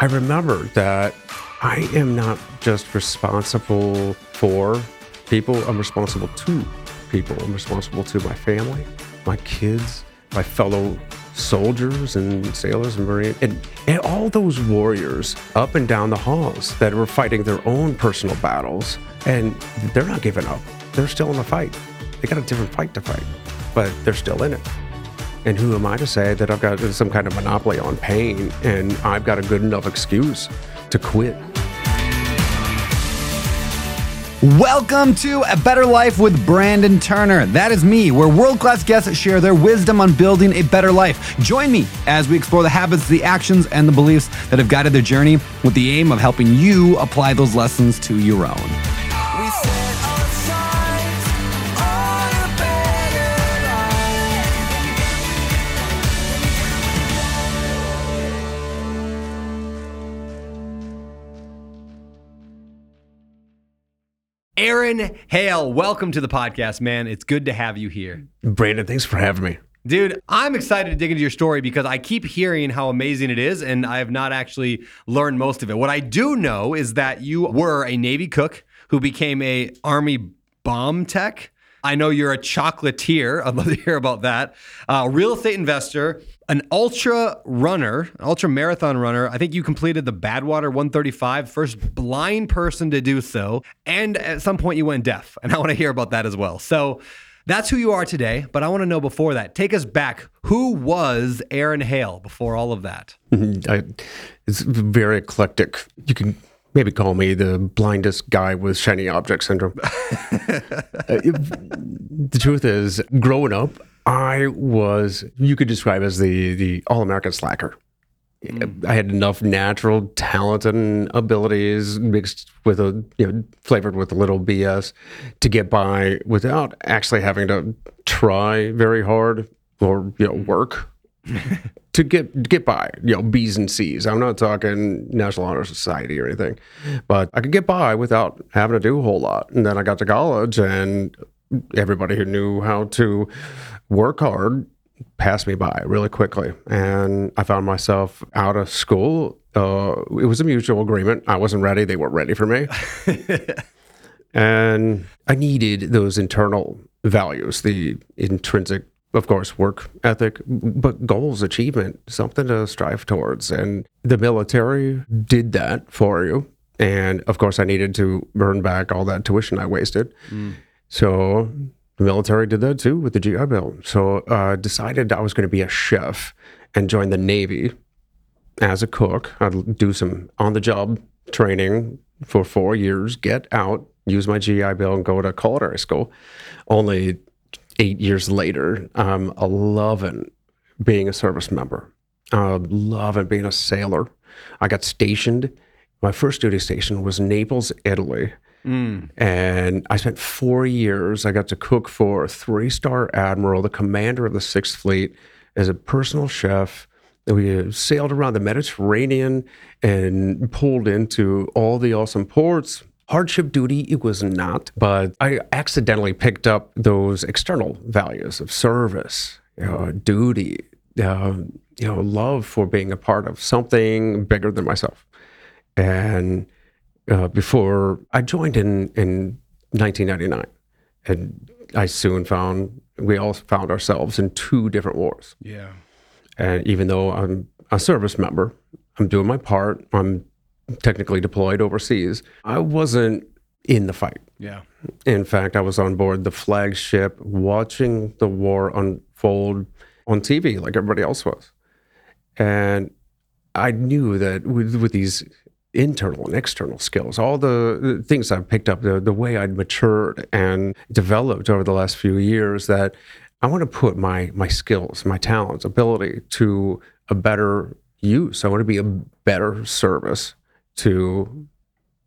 I remember that I am not just responsible for people, I'm responsible to people. I'm responsible to my family, my kids, my fellow soldiers and sailors and marines, and, and all those warriors up and down the halls that were fighting their own personal battles. And they're not giving up, they're still in the fight. They got a different fight to fight, but they're still in it. And who am I to say that I've got some kind of monopoly on pain and I've got a good enough excuse to quit? Welcome to A Better Life with Brandon Turner. That is me, where world class guests share their wisdom on building a better life. Join me as we explore the habits, the actions, and the beliefs that have guided their journey with the aim of helping you apply those lessons to your own. Aaron Hale, welcome to the podcast, man. It's good to have you here. Brandon, thanks for having me. Dude, I'm excited to dig into your story because I keep hearing how amazing it is, and I have not actually learned most of it. What I do know is that you were a Navy cook who became a Army bomb tech. I know you're a chocolatier. I'd love to hear about that. Uh, real estate investor, an ultra runner, an ultra marathon runner. I think you completed the Badwater 135, first blind person to do so. And at some point you went deaf. And I want to hear about that as well. So that's who you are today. But I want to know before that, take us back. Who was Aaron Hale before all of that? I, it's very eclectic. You can maybe call me the blindest guy with shiny object syndrome. Uh, the truth is, growing up, I was you could describe as the the all American slacker. Mm. I had enough natural talent and abilities mixed with a you know flavored with a little BS to get by without actually having to try very hard or you know mm. work to get get by, you know, B's and C's. I'm not talking National Honor Society or anything, but I could get by without having to do a whole lot. And then I got to college, and everybody who knew how to work hard passed me by really quickly, and I found myself out of school. Uh, it was a mutual agreement. I wasn't ready; they weren't ready for me. And I needed those internal values, the intrinsic, of course, work ethic, but goals, achievement, something to strive towards. And the military did that for you. And of course, I needed to earn back all that tuition I wasted. So the military did that too with the GI Bill. So uh, decided I was going to be a chef and join the Navy as a cook. I'd do some on the job training for four years, get out, use my GI Bill, and go to culinary school. Only eight years later, I'm loving being a service member. Uh, loving being a sailor. I got stationed. My first duty station was Naples, Italy. And I spent four years. I got to cook for a three star admiral, the commander of the Sixth Fleet, as a personal chef. We sailed around the Mediterranean and pulled into all the awesome ports. Hardship duty, it was not, but I accidentally picked up those external values of service, you know, duty, uh, you know, love for being a part of something bigger than myself. And uh, before I joined in in 1999, and I soon found we all found ourselves in two different wars. Yeah. And even though I'm a service member, I'm doing my part. I'm technically deployed overseas. I wasn't in the fight. Yeah. In fact, I was on board the flagship watching the war unfold on TV like everybody else was. And I knew that with, with these internal and external skills, all the things I've picked up, the, the way I'd matured and developed over the last few years, that I want to put my, my skills, my talents, ability to a better use. I want to be a better service to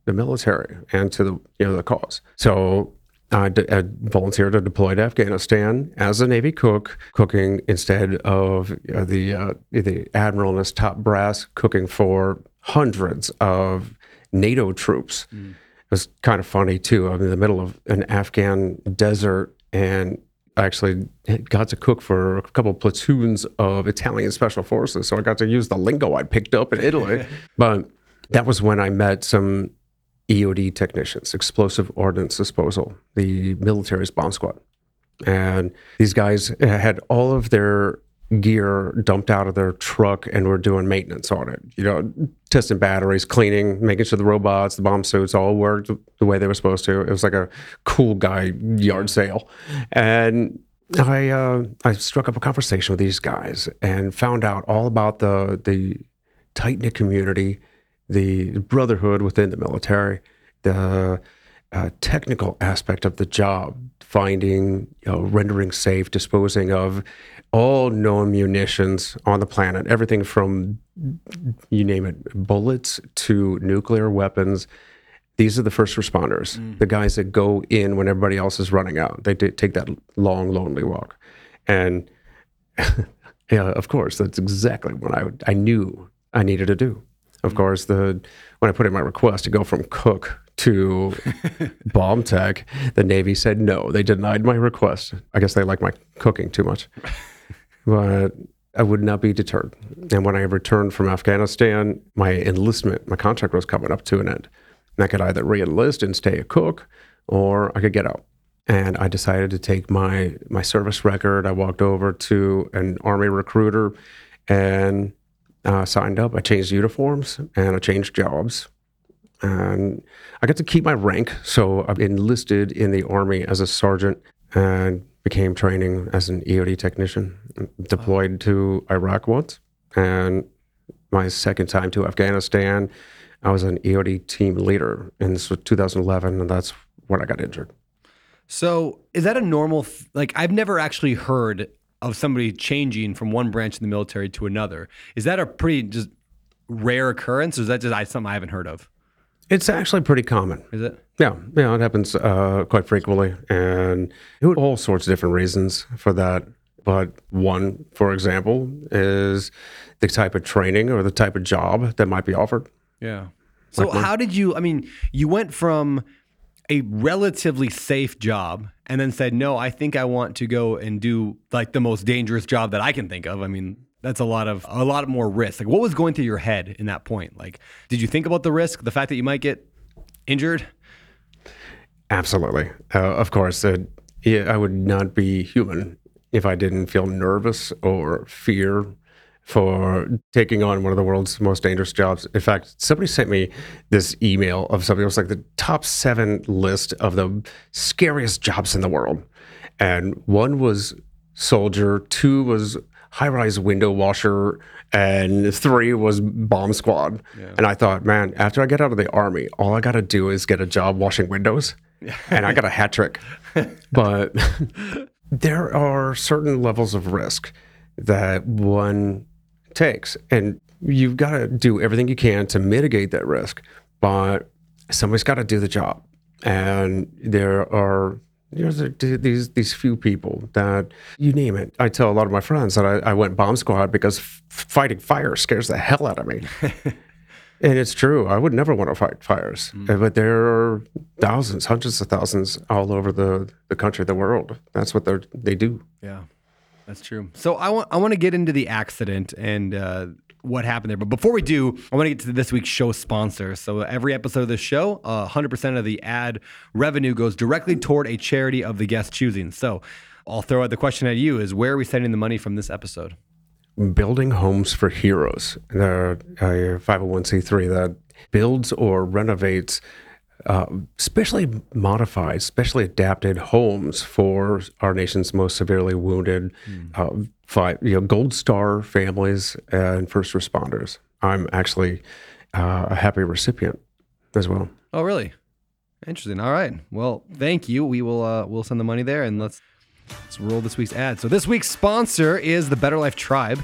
the military and to the you know the cause. So I, d- I volunteered to deploy to Afghanistan as a Navy cook, cooking instead of uh, the uh, the admiral and his top brass, cooking for hundreds of NATO troops. Mm. It was kind of funny too. I'm in the middle of an Afghan desert and I actually got to cook for a couple platoons of Italian special forces. So I got to use the lingo I picked up in Italy. but that was when I met some EOD technicians, explosive ordnance disposal, the military's bomb squad. And these guys had all of their gear dumped out of their truck and were doing maintenance on it. You know, testing batteries, cleaning, making sure the robots, the bomb suits all worked the way they were supposed to. It was like a cool guy yard sale. And I uh, I struck up a conversation with these guys and found out all about the the tight knit community, the brotherhood within the military, the uh, technical aspect of the job, finding, you know, rendering safe, disposing of all known munitions on the planet, everything from you name it, bullets to nuclear weapons. These are the first responders, mm. the guys that go in when everybody else is running out. They t- take that long, lonely walk, and yeah, of course, that's exactly what I I knew I needed to do. Of mm. course, the when I put in my request to go from cook to bomb tech, the Navy said no. They denied my request. I guess they like my cooking too much. But I would not be deterred. And when I returned from Afghanistan, my enlistment, my contract was coming up to an end. And I could either re-enlist and stay a cook, or I could get out. And I decided to take my my service record. I walked over to an army recruiter and uh, signed up. I changed uniforms and I changed jobs. And I got to keep my rank. So I enlisted in the Army as a sergeant and became training as an EOD technician. Mm, deployed to Iraq once. And my second time to Afghanistan, I was an EOD team leader. in 2011. And that's when I got injured. So is that a normal? Like I've never actually heard of somebody changing from one branch of the military to another. Is that a pretty just rare occurrence, or is that just something I haven't heard of? It's actually pretty common. Is it? Yeah, yeah, it happens uh, quite frequently, and all sorts of different reasons for that. But one, for example, is the type of training or the type of job that might be offered. Yeah. So how did you? I mean, you went from a relatively safe job and then said, "No, I think I want to go and do like the most dangerous job that I can think of." I mean, that's a lot of a lot more risk. Like, what was going through your head in that point? Like, did you think about the risk, the fact that you might get injured? Absolutely, uh, of course. Uh, yeah, I would not be human if I didn't feel nervous or fear for taking on one of the world's most dangerous jobs. In fact, somebody sent me this email of something. It was like the top seven list of the scariest jobs in the world, and one was soldier, two was high-rise window washer, and three was bomb squad. And I thought, man, after I get out of the army, all I got to do is get a job washing windows, and I got a hat trick. but there are certain levels of risk that one takes, and you've got to do everything you can to mitigate that risk. But somebody's got to do the job, and there are you know, there- these these few people that you name it. I tell a lot of my friends that I, I went bomb squad because f- fighting fire scares the hell out of me. And it's true. I would never want to fight fires. Uh, But there are thousands, hundreds of thousands all over the, the country, the world. That's what they they do. Yeah, that's true. So I want I want to get into the accident and uh, what happened there. But before we do, I want to get to this week's show sponsor. So every episode of this show, uh, 100% of the ad revenue goes directly toward a charity of the guest choosing. So I'll throw out the question at you: Is where are we sending the money from this episode? Building homes for heroes. They're a 501c3 that builds or renovates uh, specially modified, specially adapted homes for our nation's most severely wounded, uh, five, you know, Gold Star families and first responders. I'm actually uh, a happy recipient as well. Oh, really? Interesting. All right. Well, thank you. We will uh, we'll send the money there, and let's let's roll this week's ad. So this week's sponsor is the Better Life Tribe.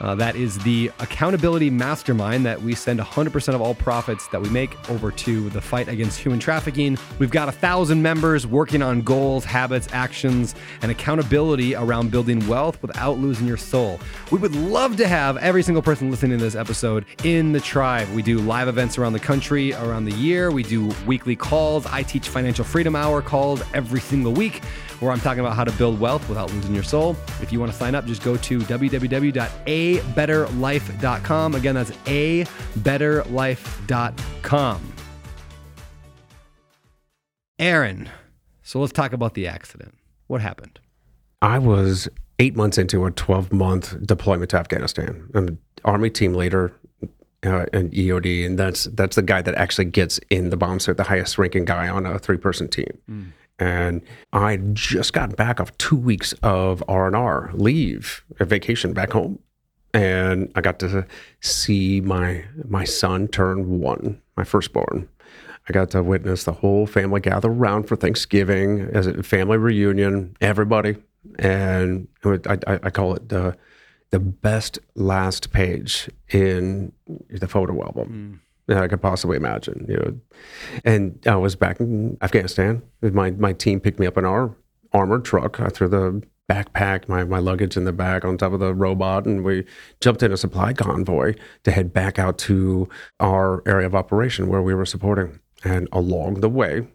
Uh, that is the accountability mastermind that we send 100% of all profits that we make over to the fight against human trafficking. We've got a thousand members working on goals, habits, actions, and accountability around building wealth without losing your soul. We would love to have every single person listening to this episode in the tribe. We do live events around the country, around the year. We do weekly calls. I teach financial freedom hour calls every single week. Where I'm talking about how to build wealth without losing your soul. If you want to sign up, just go to www.abetterlife.com. Again, that's abetterlife.com. Aaron, so let's talk about the accident. What happened? I was eight months into a 12 month deployment to Afghanistan. I'm an Army team leader uh, in EOD, and that's that's the guy that actually gets in the bomb suit, the highest ranking guy on a three person team. And I just got back off two weeks of R and R leave, a vacation back home, and I got to see my my son turn one, my firstborn. I got to witness the whole family gather around for Thanksgiving as a family reunion, everybody, and I, I, I call it the the best last page in the photo album hmm. I could possibly imagine. You know, and I was back in Afghanistan. My my team picked me up in our armored truck. I threw the backpack, my, my luggage in the back on top of the robot, and we jumped in a supply convoy to head back out to our area of operation where we were supporting. And along the way,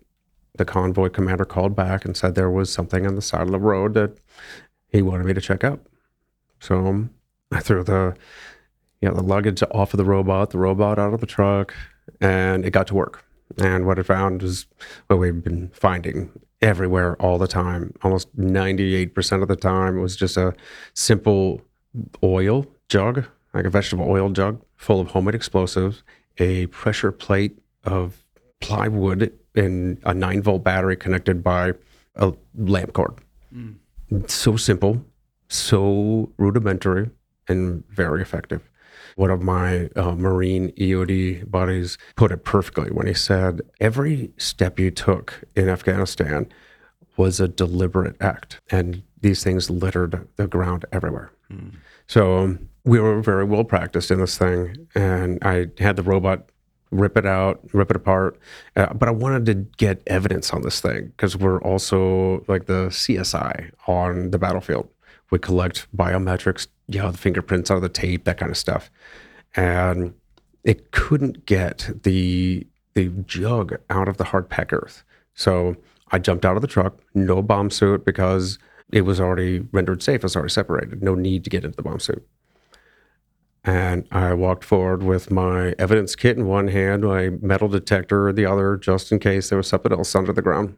the convoy commander called back and said there was something on the side of the road that he wanted me to check out. So um, I threw the you know, the luggage off of the robot, the robot out of the truck, and it got to work. And what it found is what we've been finding everywhere all the time. Almost 98% of the time it was just a simple oil jug, like a vegetable oil jug full of homemade explosives, a pressure plate of plywood, and a nine volt battery connected by a lamp cord. Mm. So simple, so rudimentary, and very effective. One of my uh, Marine EOD buddies put it perfectly when he said, Every step you took in Afghanistan was a deliberate act, and these things littered the ground everywhere. So um, we were very well practiced in this thing, and I had the robot rip it out, rip it apart. Uh, but I wanted to get evidence on this thing because we're also like the CSI on the battlefield. We collect biometrics, you know, the fingerprints out of the tape, that kind of stuff. And it couldn't get the the jug out of the hard pack earth. So I jumped out of the truck, no bomb suit because it was already rendered safe. It was already separated. No need to get into the bomb suit. And I walked forward with my evidence kit in one hand, my metal detector in the other, just in case there was something else under the ground.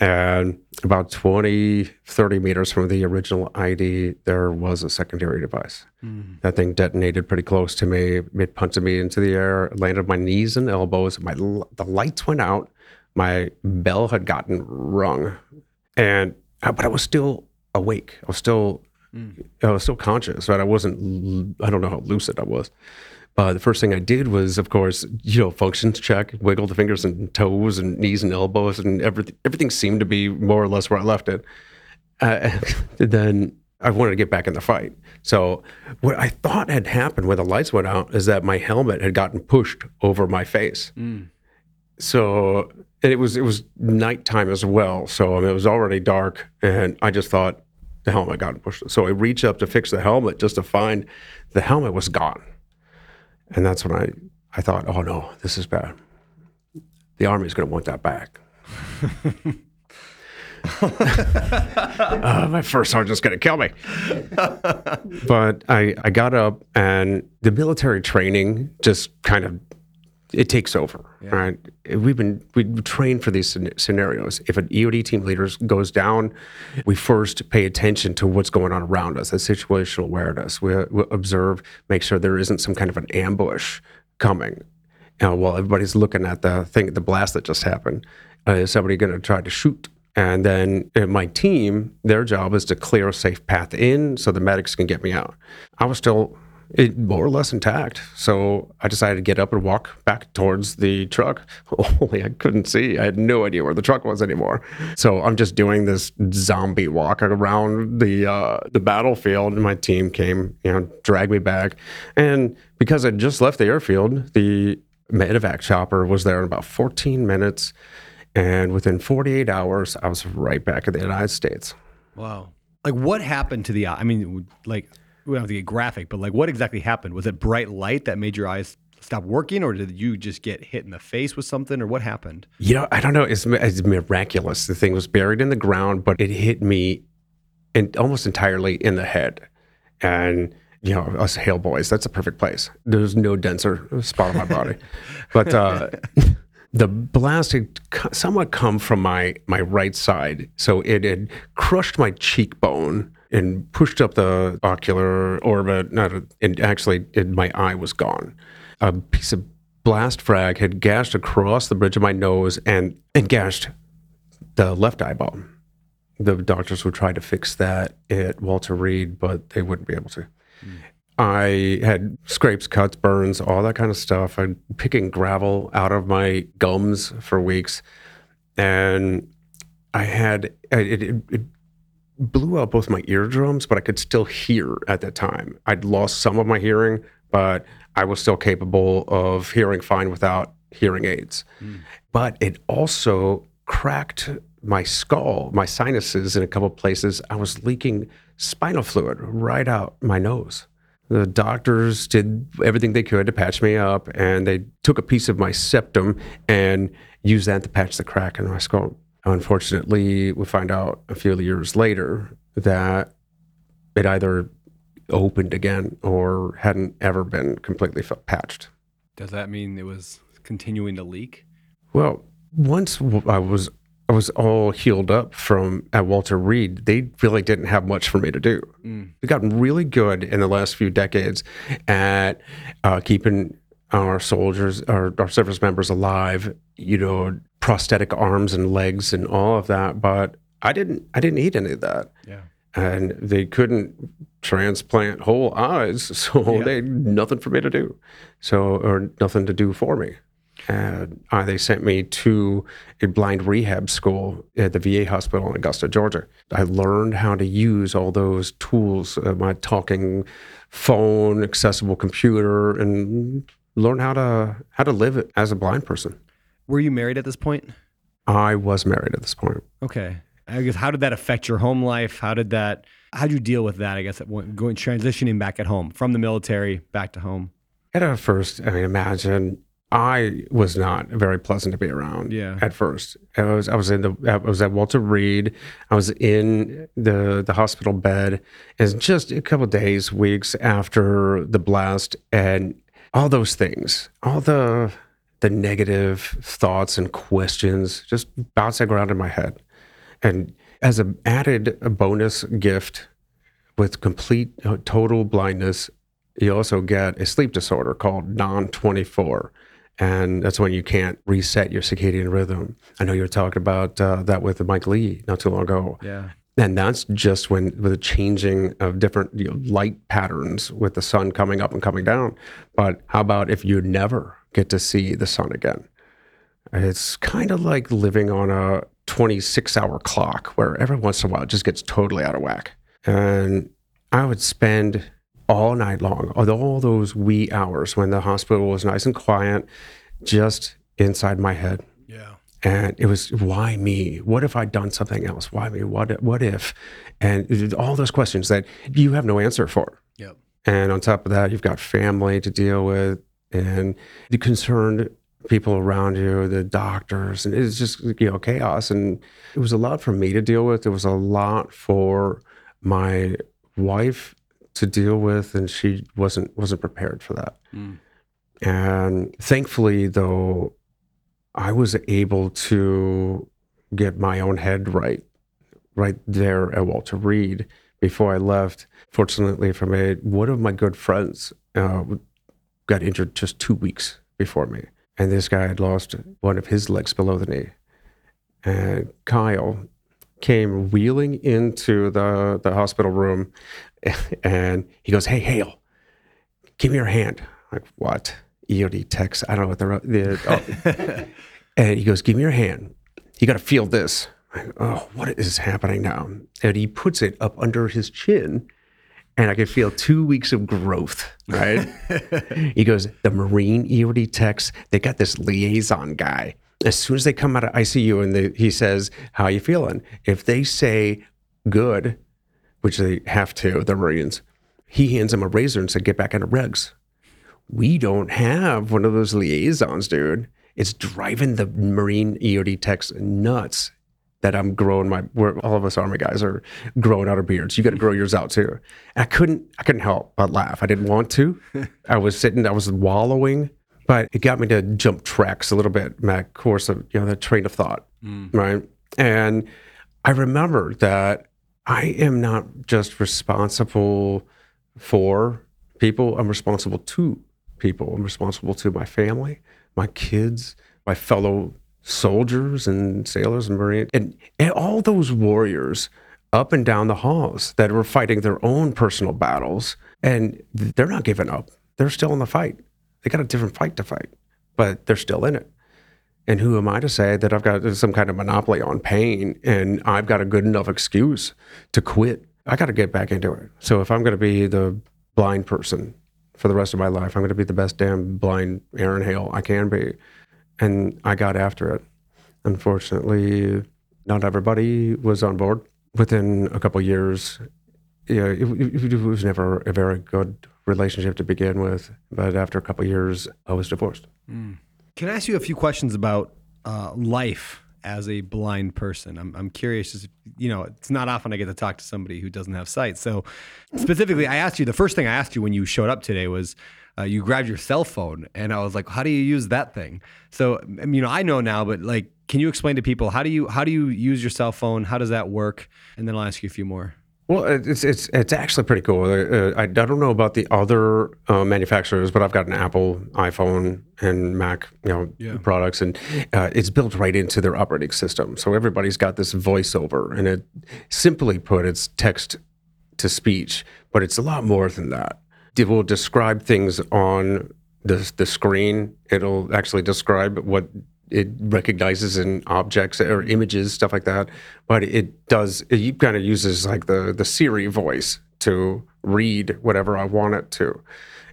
And about 20, 30 meters from the original IED, there was a secondary device. That thing detonated pretty close to me. It punted me into the air, landed my knees and elbows. My the lights went out. My bell had gotten rung, and uh, but I was still awake. I was still I was still conscious, right? I wasn't. I don't know how lucid I was. But the first thing I did was, of course, you know, functions check, wiggle the fingers and toes and knees and elbows, and everything. Everything seemed to be more or less where I left it. Uh, and then I wanted to get back in the fight. So what I thought had happened when the lights went out is that my helmet had gotten pushed over my face. So and it was it was nighttime as well. So I mean, it was already dark, and I just thought the helmet got pushed. So I reached up to fix the helmet just to find the helmet was gone, and that's when I I thought, oh no, this is bad. The army's going to want that back. Uh, my first sergeant's going to kill me. but I, I got up and the military training just kind of it takes over, right? We've been we train for these scenarios. If an EOD team leader goes down, we first pay attention to what's going on around us. That's situational awareness. We, we observe, make sure there isn't some kind of an ambush coming. Uh, while everybody's looking at the thing, the blast that just happened, uh, is somebody going to try to shoot? And then uh, my team, their job is to clear a safe path in so the medics can get me out. I was still it, more or less intact. So I decided to get up and walk back towards the truck. Only I couldn't see. I had no idea where the truck was anymore. So I'm just doing this zombie walk around the uh, the battlefield, and my team came, you know, dragged me back. And because I just left the airfield, the medevac chopper was there in about 14 minutes. And within 48 hours, I was right back in the United States. Wow. Like what happened to the? I mean, like we don't have to get graphic, but like what exactly happened? Was it bright light that made your eyes stop working, or did you just get hit in the face with something, or what happened? You know, I don't know. It's, it's miraculous. The thing was buried in the ground, but it hit me in, almost entirely in the head. And, you know, us Hale boys, that's a perfect place. There's no denser spot on my body. but uh, the blast had somewhat come from my, my right side. So it had crushed my cheekbone and pushed up the ocular orbit. Not a, and actually, it, my eye was gone. A piece of blast frag had gashed across the bridge of my nose and, and gashed the left eyeball. The doctors would try to fix that at Walter Reed, but they wouldn't be able to. I had scrapes, cuts, burns, all that kind of stuff. I'm picking gravel out of my gums for weeks, and I had it, it, it blew out both my eardrums, but I could still hear at that time. I'd lost some of my hearing, but I was still capable of hearing fine without hearing aids. Hmm. But it also cracked my skull, my sinuses in a couple places. I was leaking spinal fluid right out my nose. The doctors did everything they could to patch me up, and they took a piece of my septum and used that to patch the crack in my skull. Unfortunately, we find out a few years later that it either opened again or hadn't ever been completely patched. Does that mean it was continuing to leak? Well, once I was I was all healed up from at Walter Reed, they really didn't have much for me to do. we've gotten really good in the last few decades at uh, keeping our soldiers, our, our service members alive. You know, prosthetic arms and legs and all of that. But I didn't. I didn't need any of that Yeah. and they couldn't transplant whole eyes, so Yeah. they had nothing for me to do, so or nothing to do for me. And uh, they sent me to a blind rehab school at the VA hospital in Augusta, Georgia. I learned how to use all those tools, uh, my talking phone, accessible computer, and learn how to how to live as a blind person. Were you married at this point? I was married at this point. Okay. I guess how did that affect your home life? How did that? How did you deal with that? I guess going transitioning back at home from the military back to home. At first, I mean, imagine I was not very pleasant to be around. Yeah. At first, I was I was in the I was at Walter Reed. I was in the the hospital bed, and just a couple days, weeks after the blast, and all those things, all the the negative thoughts and questions just bouncing around in my head, and as an added bonus gift with complete total blindness, you also get a sleep disorder called non 24. And that's when you can't reset your circadian rhythm. I know you were talking about uh, that with Mike Lee not too long ago. Yeah. And that's just when with the changing of different you know, light patterns with the sun coming up and coming down. But how about if you never get to see the sun again? It's kind of like living on a 26 hour clock where every once in a while it just gets totally out of whack. And I would spend all night long, all those wee hours when the hospital was nice and quiet, just inside my head. Yeah. And it was, why me? What if I'd done something else? Why me? What, what if? And all those questions that you have no answer for. Yep. And on top of that, you've got family to deal with and the concerned people around you, the doctors, and it's just you know chaos. And it was a lot for me to deal with. It was a lot for my wife to deal with, and she wasn't wasn't prepared for that. And thankfully, though, I was able to get my own head right, right there at Walter Reed before I left. Fortunately for me, one of my good friends uh, got injured just two weeks before me. And this guy had lost one of his legs below the knee. And Kyle came wheeling into the, the hospital room and he goes, Hey, Hale, give me your hand. I'm like, what? EOD techs. I don't know what the, the oh. and he goes, give me your hand. You got to feel this. Like, oh, what is happening now? And he puts it up under his chin and I could feel two weeks of growth, right? he goes, the Marine EOD techs, they got this liaison guy. As soon as they come out of ICU and they, he says, how you feeling? If they say good, which they have to, the Marines, he hands him a razor and said, get back into regs. we don't have one of those liaisons, dude. It's driving the Marine EOD techs nuts that I'm growing my where all of us army guys are growing out our beards. You got to grow yours out too. And I couldn't I couldn't help but laugh. I didn't want to. I was sitting, I was wallowing, but it got me to jump tracks a little bit, my course of you know, the train of thought. Mm. Right. And I remember that I am not just responsible for people, I'm responsible to people. I'm responsible to my family, my kids, my fellow soldiers and sailors and marines, and, and all those warriors up and down the halls that were fighting their own personal battles. And they're not giving up. They're still in the fight. They got a different fight to fight, but they're still in it. And who am I to say that I've got some kind of monopoly on pain and I've got a good enough excuse to quit? I got to get back into it. So if I'm going to be the blind person for the rest of my life, I'm going to be the best damn blind Aaron Hale I can be. And I got after it. Unfortunately, not everybody was on board. Within a couple years, yeah, it, it, it was never a very good relationship to begin with. But after a couple years, I was divorced. Can I ask you a few questions about uh, life as a blind person? I'm, I'm curious. Just, you know, it's not often I get to talk to somebody who doesn't have sight. So, specifically, I asked you the first thing I asked you when you showed up today was uh, you grabbed your cell phone, and I was like, "How do you use that thing?" So, I mean, you know, I know now, but like, can you explain to people how do you how do you use your cell phone? How does that work? And then I'll ask you a few more. Well, it's it's it's actually pretty cool. Uh, I, I don't know about the other uh, manufacturers, but I've got an Apple iPhone and Mac, you know, products, and uh, it's built right into their operating system. So everybody's got this voiceover, and it simply put, it's text to speech, but it's a lot more than that. It will describe things on the the screen. It'll actually describe what it recognizes in objects or images, stuff like that. But it does. It kind of uses like the the Siri voice to read whatever I want it to.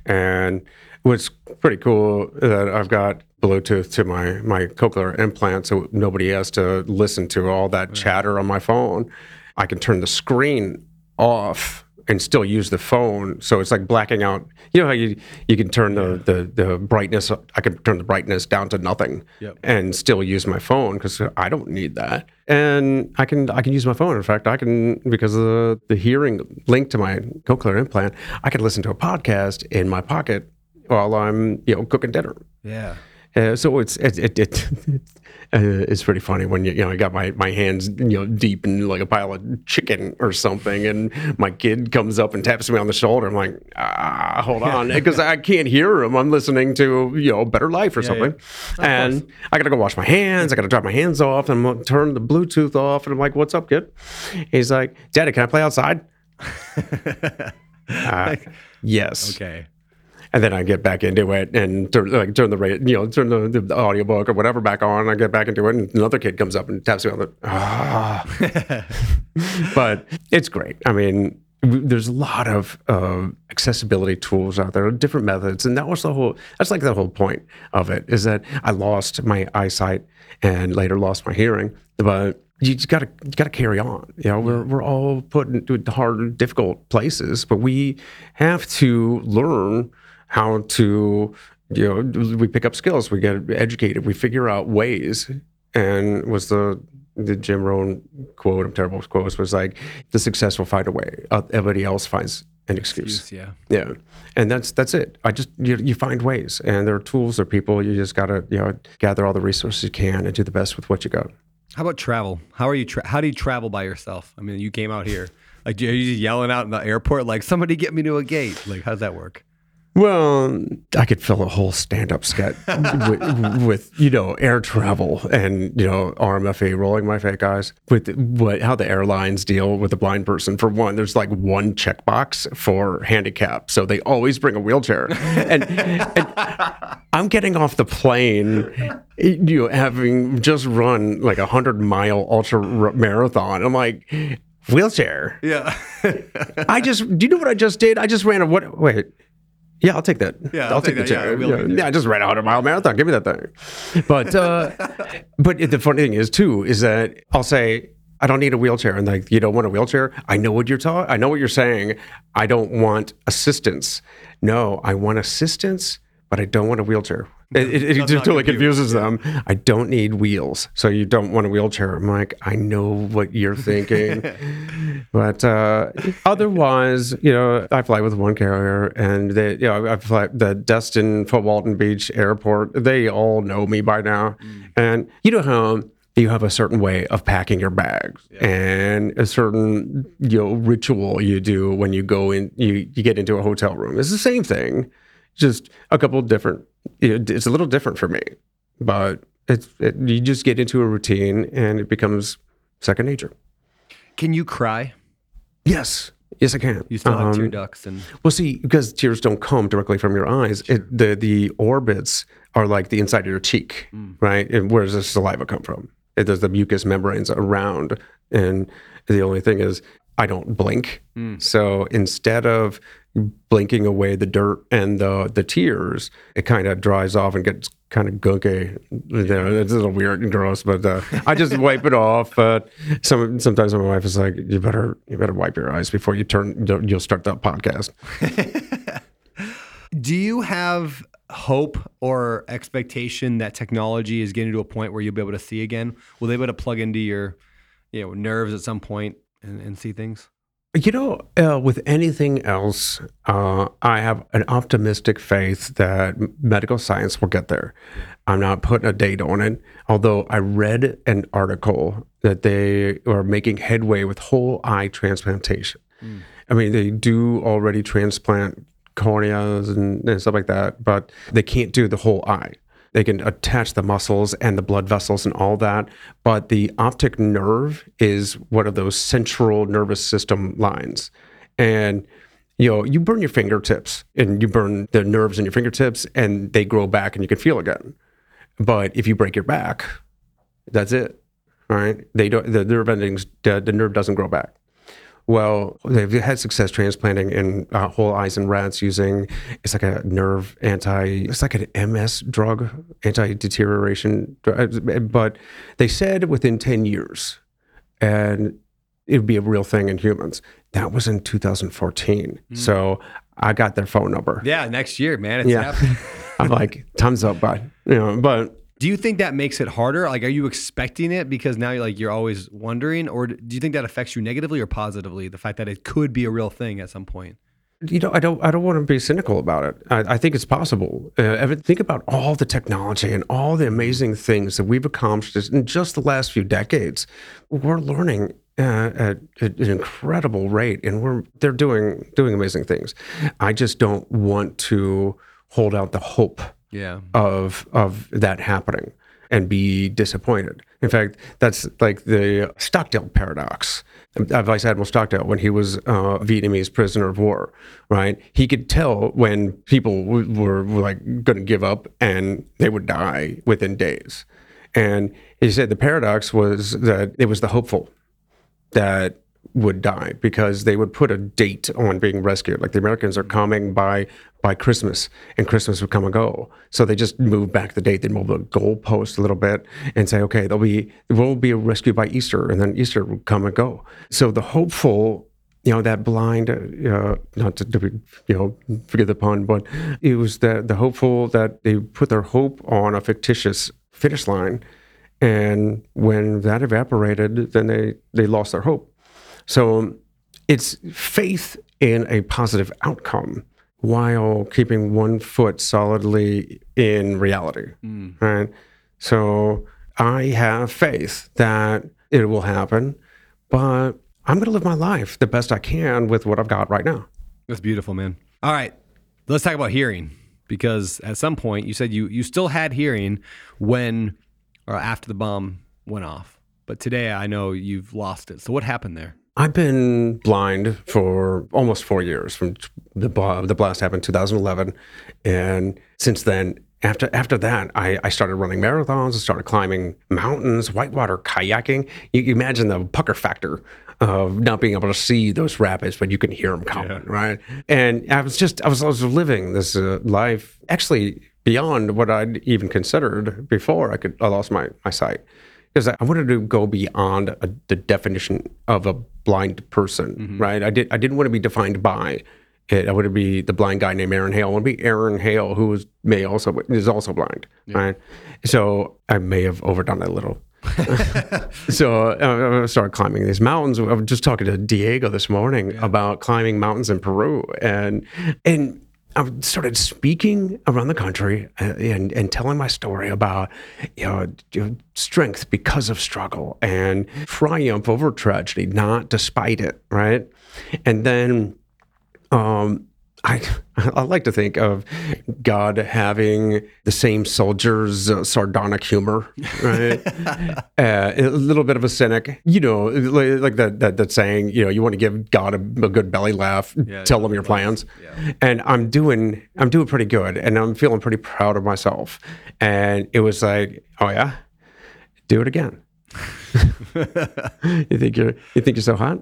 And what's pretty cool that I've got Bluetooth to my my cochlear implant, so nobody has to listen to all that chatter on my phone. I can turn the screen off and still use the phone. So it's like blacking out. You know how you you can turn the the, the brightness. I can turn the brightness down to nothing Yep. and still use my phone because I don't need that. And I can I can use my phone. In fact, I can because of the, the hearing link to my cochlear implant. I can listen to a podcast in my pocket while I'm you know cooking dinner. Yeah. Uh, so it's it it, it it's pretty funny when you you know I got my my hands you know deep in like a pile of chicken or something, and my kid comes up and taps me on the shoulder. I'm like, ah, hold on, because I can't hear him. I'm listening to you know Better Life or something, and I gotta go wash my hands. I gotta dry my hands off and I'm gonna turn the Bluetooth off. And I'm like, what's up, kid? He's like, Daddy, can I play outside? Uh, yes. Okay. And then I get back into it and turn like turn the you know, turn the, the audiobook or whatever back on. I get back into it, and another kid comes up and taps me on the. Ah. but it's great. I mean, there's a lot of uh, accessibility tools out there, different methods, and that was the whole. That's like the whole point of it is that I lost my eyesight and later lost my hearing, but you just gotta you gotta carry on. You know, we're we're all put into hard, difficult places, but we have to learn how to. You know, we pick up skills, we get educated, we figure out ways. And was the the Jim Rohn quote? I'm terrible with quotes. Was like the successful find a way. Uh, everybody else finds an excuse. Yeah. Yeah, and that's that's it. I just you, you find ways, and there are tools, there are people. You just gotta you know gather all the resources you can and do the best with what you got. How about travel? How are you? Tra- how do you travel by yourself? I mean, you came out here. Like, are you just yelling out in the airport, like, somebody get me to a gate? Like, how does that work? Well, I could fill a whole stand-up sketch with, with, you know air travel and you know RMFA rolling my fake eyes with what how the airlines deal with a blind person. For one, there's like one checkbox for handicap, so they always bring a wheelchair. And, and I'm getting off the plane, you know, having just run like a hundred mile ultra r- marathon. I'm like. Wheelchair. Yeah. I just. Do you know what I just did? I just ran a what? Wait. Yeah, I'll take that. Yeah, I'll, I'll take, take the that. Yeah, chair. we'll Yeah, do yeah, I just ran a hundred mile marathon. Give me that thing. But uh, but the funny thing is too is that I'll say I don't need a wheelchair, and like you don't want a wheelchair. I know what you're talking. I know what you're saying. I don't want assistance. No, I want assistance but I don't want a wheelchair. It, it, it totally confuses them. I don't need wheels, so you don't want a wheelchair. I'm like, I know what you're thinking, but uh, otherwise, you know, I fly with one carrier, and they, you know, I fly the Destin Fort Walton Beach Airport. They all know me by now, and you know how you have a certain way of packing your bags and a certain you know ritual you do when you go in you, you get into a hotel room. It's the same thing just a couple of different it's a little different for me but it's it, you just get into a routine and it becomes second nature Can you cry? yes yes i can You still have tear Um, ducts and well, see, because tears don't come directly from your eyes, it, the the orbits are like the inside of your cheek, right? And where does the saliva come from? It does the mucous membranes around, and the only thing is, I don't blink. So instead of blinking away the dirt and the the tears, it kind of dries off and gets kind of gunky. You know, it's a little weird and gross, but uh, I just wipe it off. But some sometimes my wife is like, "You better you better wipe your eyes before you turn. You'll start that podcast." Do you have hope or expectation that technology is getting to a point where you'll be able to see again? Will they be able to plug into your, you know, nerves at some point and, and see things? You know, uh, with anything else, uh, I have an optimistic faith that medical science will get there. I'm not putting a date on it, although I read an article that they are making headway with whole eye transplantation. I mean, they do already transplant corneas and, and stuff like that, but they can't do the whole eye. They can attach the muscles and the blood vessels and all that, but the optic nerve is one of those central nervous system lines. And you know, you burn your fingertips and you burn the nerves in your fingertips and they grow back and you can feel again. But if you break your back, that's it. All right. They don't the nerve endings the, the nerve doesn't grow back. Well, they've had success transplanting in uh, whole eyes in rats using it's like a nerve anti, it's like an MS drug, anti deterioration. But they said within 10 years, and it would be a real thing in humans. That was in 2014. So I got their phone number. Yeah, next year, man. It's Yeah. happening. I'm like, thumbs up, bud. You know, but Do you think that makes it harder? Like, are you expecting it because now you're like you're always wondering, or do you think that affects you negatively or positively? The fact that it could be a real thing at some point. you know, I don't, I don't want to be cynical about it. I, I think it's possible. Uh, Evan, think about all the technology and all the amazing things that we've accomplished in just the last few decades. We're learning uh, at, at an incredible rate, and we're they're doing doing amazing things. I just don't want to hold out the hope Yeah. of of that happening and be disappointed. In fact, that's like the Stockdale paradox. Vice Admiral Stockdale, when he was uh, Vietnamese prisoner of war, right? He could tell when people w- were, were like going to give up and they would die within days. And he said the paradox was that it was the hopeful that would die because they would put a date on being rescued. Like the Americans are coming by by Christmas, and Christmas would come and go. So they just move back the date. They move the goalpost a little bit and say, okay, there'll be we'll be rescued by Easter, and then Easter would come and go. So the hopeful. You know that blind, uh, not to, to you know, forget the pun, but it was the the hopeful that they put their hope on a fictitious finish line, and when that evaporated, then they they lost their hope. So it's faith in a positive outcome while keeping one foot solidly in reality. Mm. Right. So I have faith that it will happen, but I'm going to live my life the best I can with what I've got right now. That's beautiful, man. All right, let's talk about hearing because at some point you said you you still had hearing when or after the bomb went off, but today I know you've lost it. So what happened there? I've been blind for almost four years. From the the blast happened in 2011, and since then, after after that, I, I started running marathons. I started climbing mountains, whitewater kayaking. You can imagine the pucker factor of not being able to see those rapids, but you can hear them coming, right? And I was just I was I was living this uh, life actually beyond what I'd even considered before. I could I lost my my sight because I wanted to go beyond a, the definition of a blind person, right? I did. I didn't want to be defined by It, I to be the blind guy named Aaron Hale. It would be Aaron Hale, who is, may also is also blind, right? So I may have overdone it a little. so uh, I started climbing these mountains. I was just talking to Diego this morning about climbing mountains in Peru, and and I started speaking around the country uh, and and telling my story about you know, strength because of struggle and triumph over tragedy, not despite it, right? And then um, I I like to think of God having the same soldier's uh, sardonic humor, right? uh, a little bit of a cynic, you know, like, like that, that that saying, you know, you want to give God a, a good belly laugh, tell him your plans, and I'm doing I'm doing pretty good, and I'm feeling pretty proud of myself, and it was like, oh yeah, do it again. you think you're you think you're so hot,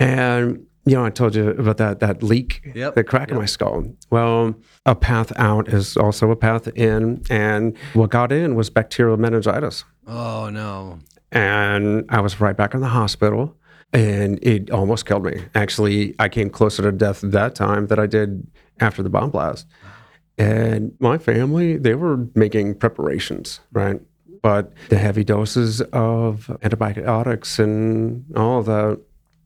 and you know I told you about that that leak, Yep, the crack in my skull. Well, a path out is also a path in, and what got in was bacterial meningitis, Oh no. and I was right back in the hospital, and it almost killed me. Actually, I came closer to death that time that I did after the bomb blast. And my family, they were making preparations, right? But the heavy doses of antibiotics and all of that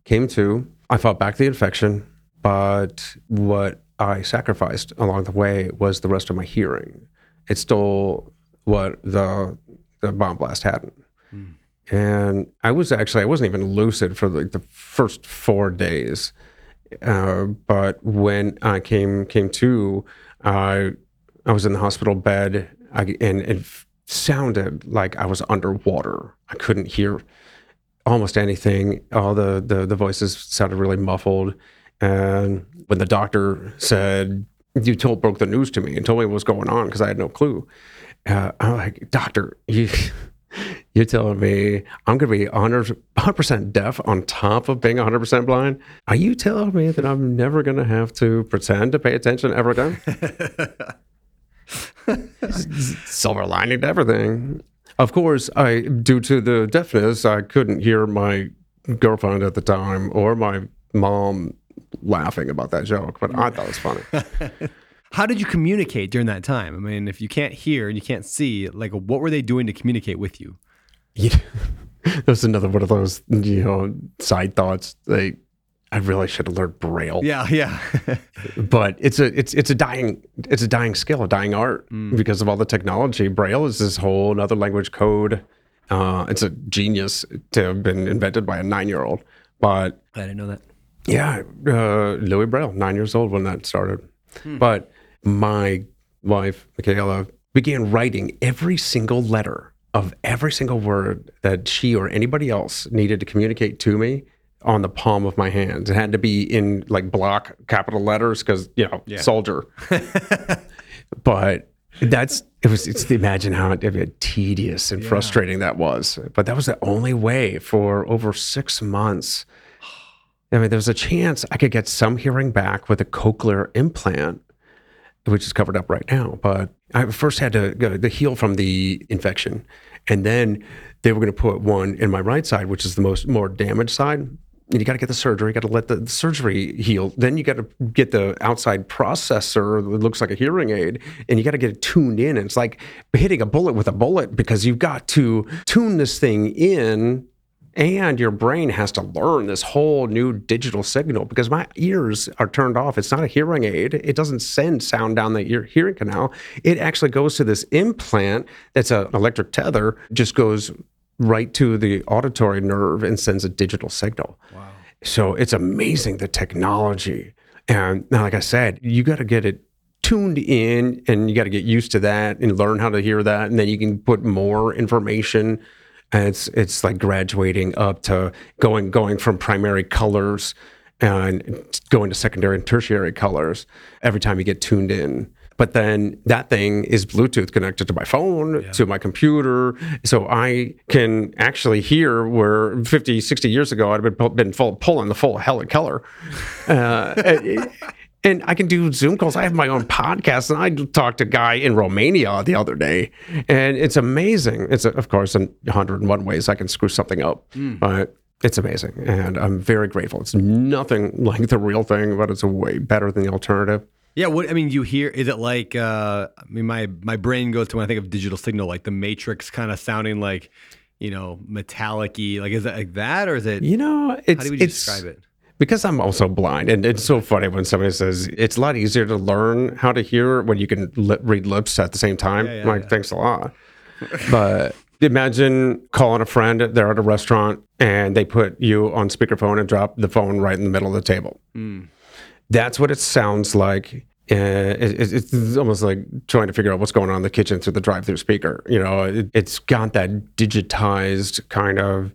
came to. I fought back the infection, but what I sacrificed along the way was the rest of my hearing. It stole what the the bomb blast hadn't. And I was actually I wasn't even lucid for like the first four days. Uh, but when I came came to, I I was in the hospital bed, I, and it sounded like I was underwater. I couldn't hear almost anything. All the the, the voices sounded really muffled. And when the doctor said, "You told broke the news to me and told me what was going on," because I had no clue, uh, I'm like, "Doctor, you." You're telling me I'm going to be 100 percent deaf on top of being 100 percent blind? Are you telling me that I'm never going to have to pretend to pay attention ever again? Silver lining to everything. Of course, I due to the deafness, I couldn't hear my girlfriend at the time or my mom laughing about that joke, but I thought it was funny. How did you communicate during that time? I mean, if you can't hear and you can't see, like what were they doing to communicate with you? you that's another one of those you know side thoughts. Like I really should have learned Braille. Yeah, yeah. but it's a it's it's a dying it's a dying skill, a dying art because of all the technology. Braille is this whole another language code. Uh, it's a genius to have been invented by a nine year old. But I didn't know that. yeah, uh, Louis Braille, nine years old when that started. But my wife, Michaela, began writing every single letter of every single word that she or anybody else needed to communicate to me on the palm of my hand. It had to be in like block capital letters because, you know, soldier. but that's it was it's imagine how tedious and frustrating that was. But that was the only way for over six months. I mean there was a chance i could get some hearing back with a cochlear implant which is covered up right now. But i first had to go to heal from the infection and then they were going to put one in my right side which is the most more damaged side and you got to get the surgery, got to let the, the surgery heal. Then you got to get the outside processor that looks like a hearing aid, and you got to get it tuned in. And it's like hitting a bullet with a bullet because you've got to tune this thing in, and your brain has to learn this whole new digital signal because my ears are turned off. It's not a hearing aid. It doesn't send sound down the ear hearing canal. It actually goes to this implant that's an electric tether, just goes right to the auditory nerve and sends a digital signal. Wow. So it's amazing the technology. And now, like I said, you got to get it tuned in and you got to get used to that and learn how to hear that. And then you can put more information. And it's it's like graduating up to going going from primary colors and going to secondary and tertiary colors every time you get tuned in. But then that thing is Bluetooth connected to my phone, to my computer. So I can actually hear where 50, 60 years ago I'd been, been full, pulling the full Helen Keller. Uh, and, and I can do Zoom calls. I have my own podcast, and I talked to a guy in Romania the other day, and it's amazing. It's, of course, in 101 ways I can screw something up. But It's amazing, and I'm very grateful. It's nothing like the real thing, but it's way better than the alternative. Yeah, what I mean, you hear is it like? Uh, I mean, my my brain goes to when I think of digital signal, like the Matrix, kind of sounding like, you know, metallic-y. Like, is it like that, or is it? You know, it's how do we it's, describe it? because I'm also blind, and it's so funny when somebody says it's a lot easier to learn how to hear when you can li- read lips at the same time. Yeah, yeah, like, yeah. thanks a lot. but imagine calling a friend, they're at a restaurant, and they put you on speakerphone and drop the phone right in the middle of the table. Hmm. That's what it sounds like. It, it- it's almost like trying to figure out what's going on in the kitchen through the drive-through speaker. You know, it, it's got that digitized kind of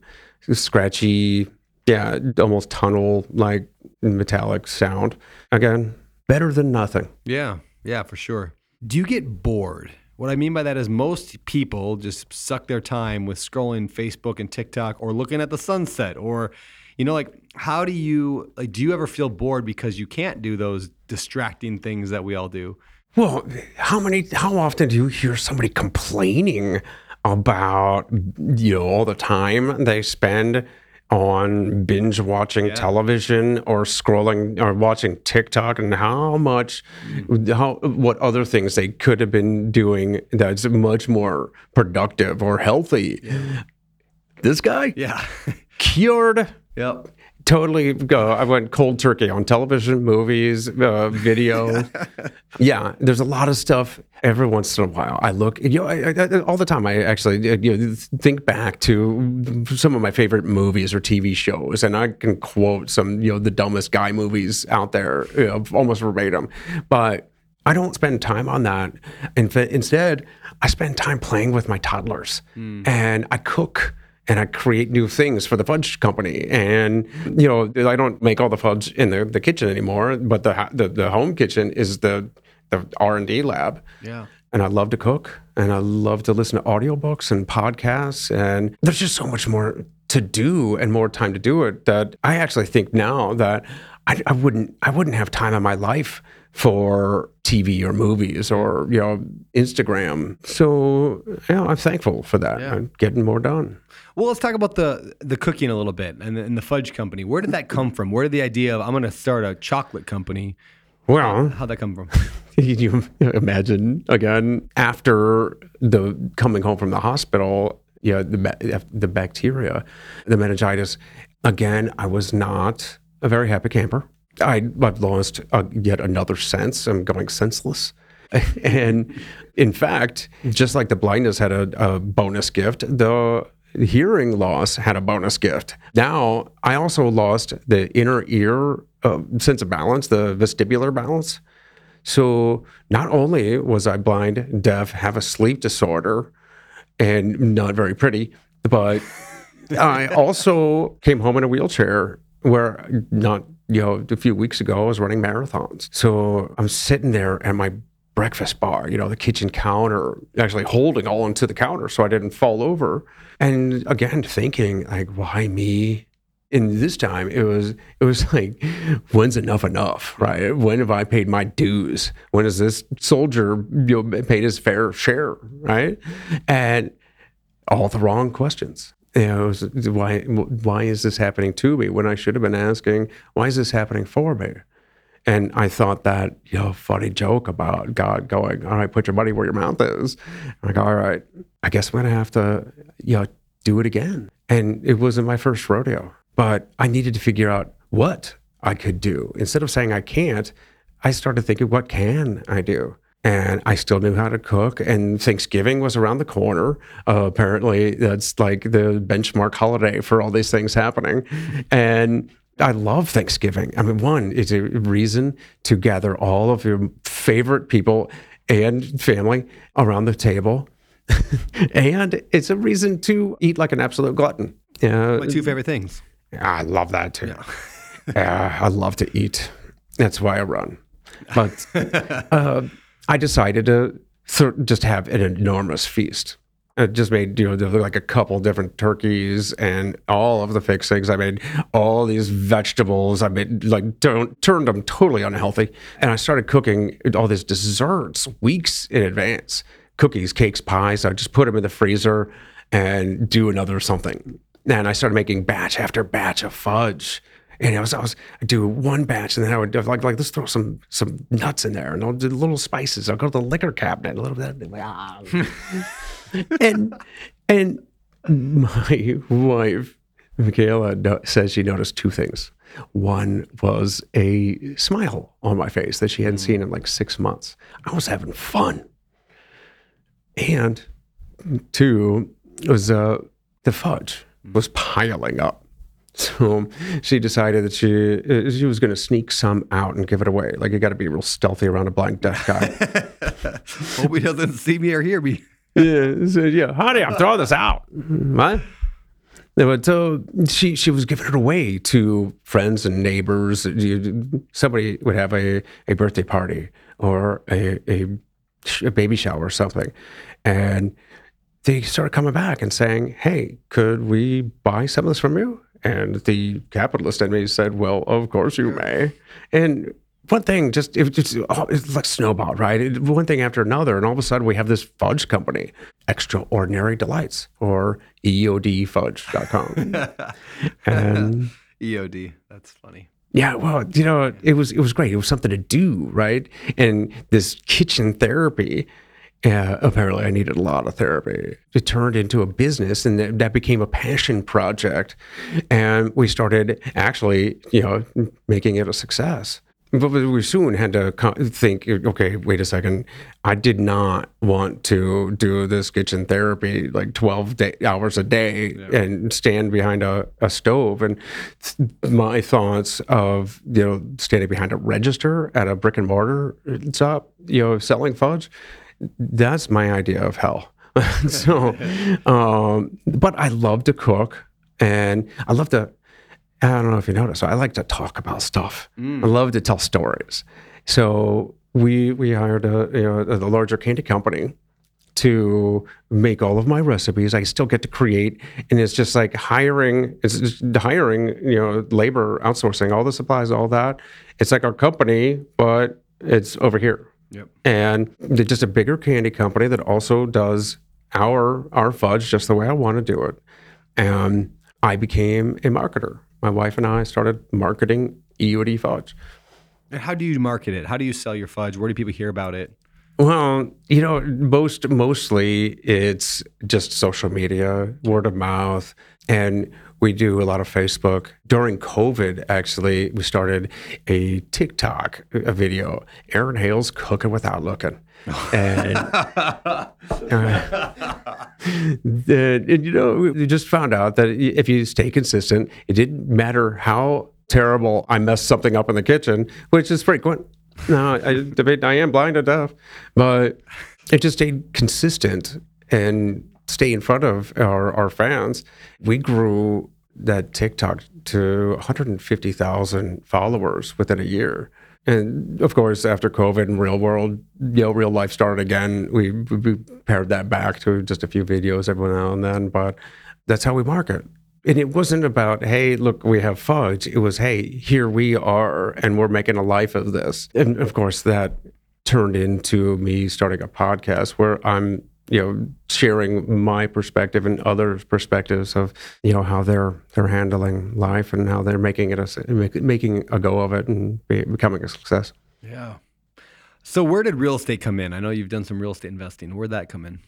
scratchy, yeah, almost tunnel-like metallic sound. Again, better than nothing. Yeah, yeah, for sure. Do you get bored? What I mean by that is most people just suck their time with scrolling Facebook and TikTok or looking at the sunset or you know like how do you like do you ever feel bored because you can't do those distracting things that we all do? Well, how many? How often do you hear somebody complaining about you know all the time they spend on binge watching television or scrolling or watching TikTok and how much how what other things they could have been doing that's much more productive or healthy. This guy Yeah. cured yep. totally go. I went cold turkey on television, movies, uh, video. yeah, there's a lot of stuff. Every once in a while, I look. You know, I, I, all the time. I actually uh, you know, think back to some of my favorite movies or TV shows, and I can quote some you know the dumbest guy movies out there, you know, almost verbatim. But I don't spend time on that. Instead, I spend time playing with my toddlers, and I cook and I create new things for the fudge company. And you know, I don't make all the fudge in the, the kitchen anymore, but the, the the home kitchen is the the R and D lab. Yeah. And I love to cook, and I love to listen to audiobooks and podcasts, and there's just so much more to do and more time to do it that I actually think now that I, I wouldn't I wouldn't have time in my life for TV or movies or you know Instagram. So yeah, I'm thankful for that. Yeah. I'm getting more done. Well, let's talk about the the cooking a little bit and the, and the fudge company. Where did that come from? Where did the idea of I'm going to start a chocolate company? Well, How'd that come from? Can you imagine again after the coming home from the hospital? Yeah, the the bacteria, the meningitis. Again, I was not a very happy camper. I, I've lost uh, yet another sense. I'm going senseless. And in fact, just like the blindness had a, a bonus gift, the hearing loss had a bonus gift. Now, I also lost the inner ear uh, sense of balance, the vestibular balance. So not only was I blind, deaf, have a sleep disorder, and not very pretty, but I also came home in a wheelchair where not, you know, a few weeks ago I was running marathons. So I'm sitting there at my breakfast bar, you know, the kitchen counter, actually holding all onto the counter so I didn't fall over. And again, thinking like, why me? And this time it was it was like, when's enough enough, right? When have I paid my dues? When has this soldier you know, paid his fair share, right? And all the wrong questions. You know, was, why why is this happening to me when I should have been asking why is this happening for me? And I thought that you know funny joke about God going, all right, put your money where your mouth is. I'm like, all right, I guess I'm gonna have to you know do it again. And it wasn't my first rodeo, but I needed to figure out what I could do instead of saying I can't. I started thinking, what can I do? And I still knew how to cook. And Thanksgiving was around the corner. Uh, apparently, that's like the benchmark holiday for all these things happening. And I love Thanksgiving. I mean, one, it's a reason to gather all of your favorite people and family around the table. and it's a reason to eat like an absolute glutton. Yeah, My two favorite things. I love that too. yeah, I love to eat. That's why I run. But uh, I decided to th- just have an enormous feast. I just made you know like a couple different turkeys and all of the fixings. I made all these vegetables. I made like don't, turned them totally unhealthy, and I started cooking all these desserts weeks in advance. Cookies, cakes, pies. I just put them in the freezer and do another something. And I started making batch after batch of fudge. And I was, I was, I'd do one batch, and then I would like, like, let's throw some some nuts in there, and I'll do little spices. I'll go to the liquor cabinet, a little bit, like, ah. and and my wife, Michaela, no, says she noticed two things. One was a smile on my face that she hadn't seen in like six months. I was having fun. And two was uh, the fudge was piling up. So she decided that she uh, she was going to sneak some out and give it away. Like you got to be real stealthy around a blind deaf guy. Hope he doesn't see me or hear me. yeah, so, yeah, honey, I'm throwing this out. What? But so she she was giving it away to friends and neighbors. Somebody would have a, a birthday party or a, a a baby shower or something, and they started coming back and saying, "Hey, could we buy some of this from you?" And the capitalist in me said, "Well, of course you may." And one thing just it just oh, it's like snowball, right? It, one thing after another, and all of a sudden we have this fudge company, Extraordinary Delights, or EODFudge.com. and EOD. That's funny. yeah, well, you know, it was it was great. It was something to do, right? And this kitchen therapy. Uh, apparently, I needed a lot of therapy. It turned into a business, and that, that became a passion project. And we started actually, you know, making it a success. But we soon had to think, okay, wait a second. I did not want to do this kitchen therapy like 12 day, hours a day and stand behind a, a stove. And th- my thoughts of, you know, standing behind a register at a brick and mortar shop, you know, selling fudge, that's my idea of hell. so, um, but I love to cook and I love to, I don't know if you noticed, I like to talk about stuff. I love to tell stories. So we we hired a, you know, a larger candy company to make all of my recipes. I still get to create, and it's just like hiring, it's just hiring, you know, labor, outsourcing, all the supplies, all that. It's like our company, but it's over here. Yep. And they're just a bigger candy company that also does our our fudge just the way I want to do it. And I became a marketer. My wife and I started marketing EOD fudge. And how do you market it? How do you sell your fudge? Where do people hear about it? Well, you know, most mostly it's just social media, word of mouth, and we do a lot of Facebook. During COVID, actually, we started a TikTok a video. Aaron Hale's cooking without looking. And, uh, and, and, you know, we just found out that if you stay consistent, it didn't matter how terrible I messed something up in the kitchen, which is frequent. No, I debate. I am blind and deaf, but it just stayed consistent and stay in front of our, our fans. We grew that TikTok to 150,000 followers within a year. And of course, after COVID and real world, you know, real life started again, we, we pared that back to just a few videos every now and then. But that's how we market. And it wasn't about, hey, look, we have fudge. It was, hey, here we are, and we're making a life of this. And of course, that turned into me starting a podcast where I'm, you know, sharing my perspective and others' perspectives of, you know, how they're they're handling life and how they're making it a making a go of it and be, becoming a success. Yeah. So where did real estate come in? I know you've done some real estate investing. Where'd that come in?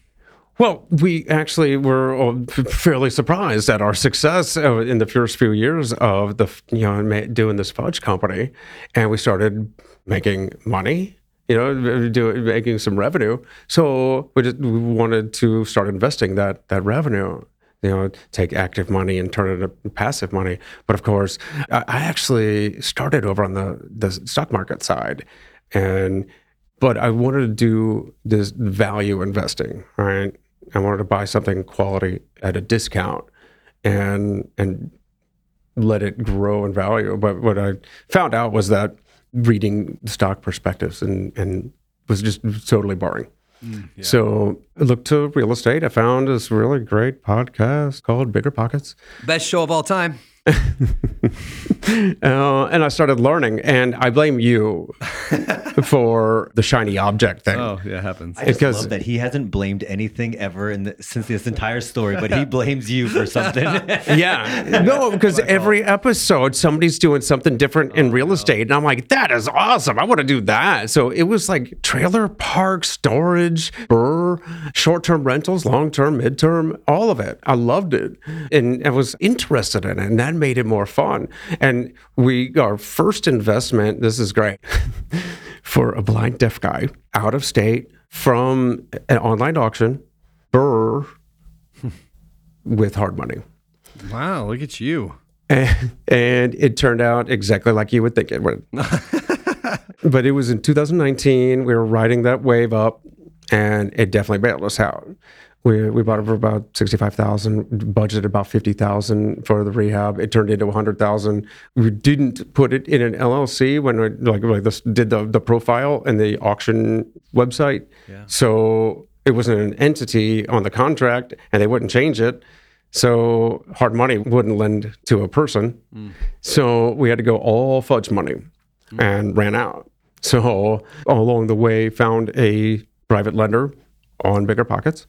Well, we actually were uh, fairly surprised at our success uh, in the first few years of the you know doing this fudge company, and we started making money. You know, doing making some revenue. So we just we wanted to start investing that that revenue. You know, take active money and turn it into passive money. But of course, I I actually started over on the the stock market side, and but I wanted to do this value investing, right? I wanted to buy something quality at a discount and and let it grow in value. But what I found out was that reading stock perspectives and and was just totally boring. Mm, so I looked to real estate. I found this really great podcast called BiggerPockets. Best show of all time. uh, and I started learning, and I blame you for the shiny object thing. Oh, yeah, it happens. I just Because- love that he hasn't blamed anything ever in the, since this entire story, but he blames you for something. Yeah. No, because every episode somebody's doing something different in real estate. And I'm like, that is awesome. I want to do that. So it was like trailer park storage, BRRRR, short term rentals, long term, mid term, all of it. I loved it. And I was interested in it. And that made it more fun. And we, our first investment, this is great, for a blind deaf guy out of state from an online auction, BRRRR, with hard money. Wow, look at you. And, and it turned out exactly like you would think it would. but it was in 2019. We were riding that wave up, and it definitely bailed us out. We, we bought it for about 65,000, budgeted about 50,000 for the rehab. It turned into 100,000. We didn't put it in an LLC when we like, like this, did the, the profile and the auction website. Yeah. So it wasn't an entity on the contract and they wouldn't change it. So hard money wouldn't lend to a person. Mm. So we had to go all fudge money mm. and ran out. So along the way, found a private lender on BiggerPockets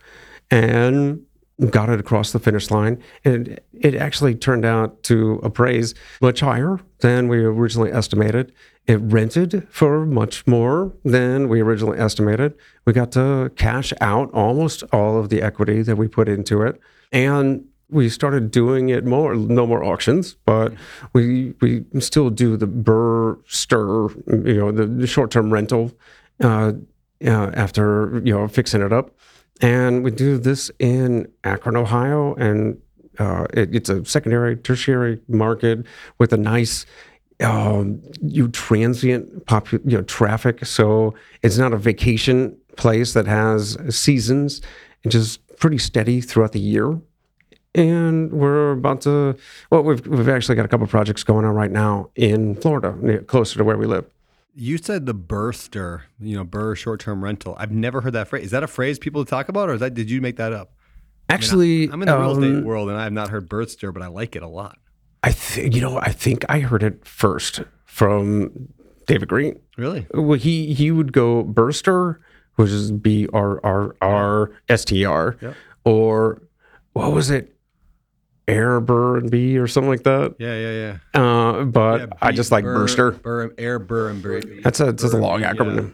and got it across the finish line. And it actually turned out to appraise much higher than we originally estimated. It rented for much more than we originally estimated. We got to cash out almost all of the equity that we put into it. And we started doing it more, no more auctions, but we we still do the burr stir, you know, the, the short term rental uh, uh, after you know fixing it up, and we do this in Akron, Ohio, and uh, it, it's a secondary, tertiary market with a nice um, you transient popu- you know traffic. So it's not a vacation place that has seasons. It's just pretty steady throughout the year. And we're about to well, we've we've actually got a couple projects going on right now in Florida, closer to where we live. You said the burster, you know, burr short term rental. I've never heard that phrase. Is that a phrase people talk about, or is that did you make that up? Actually, I'm in the real estate um, world and I have not heard burster, but I like it a lot. I think you know. I think I heard it first from David Greene. Really? Well, he he would go Burster, which is B R R R S T R, or what was it, Airbnb or something like that. Yeah, yeah, yeah. Uh, but Yeah, I B- just like Burster. Burr, air, burr, and burr. That's a, that's a long yeah. acronym.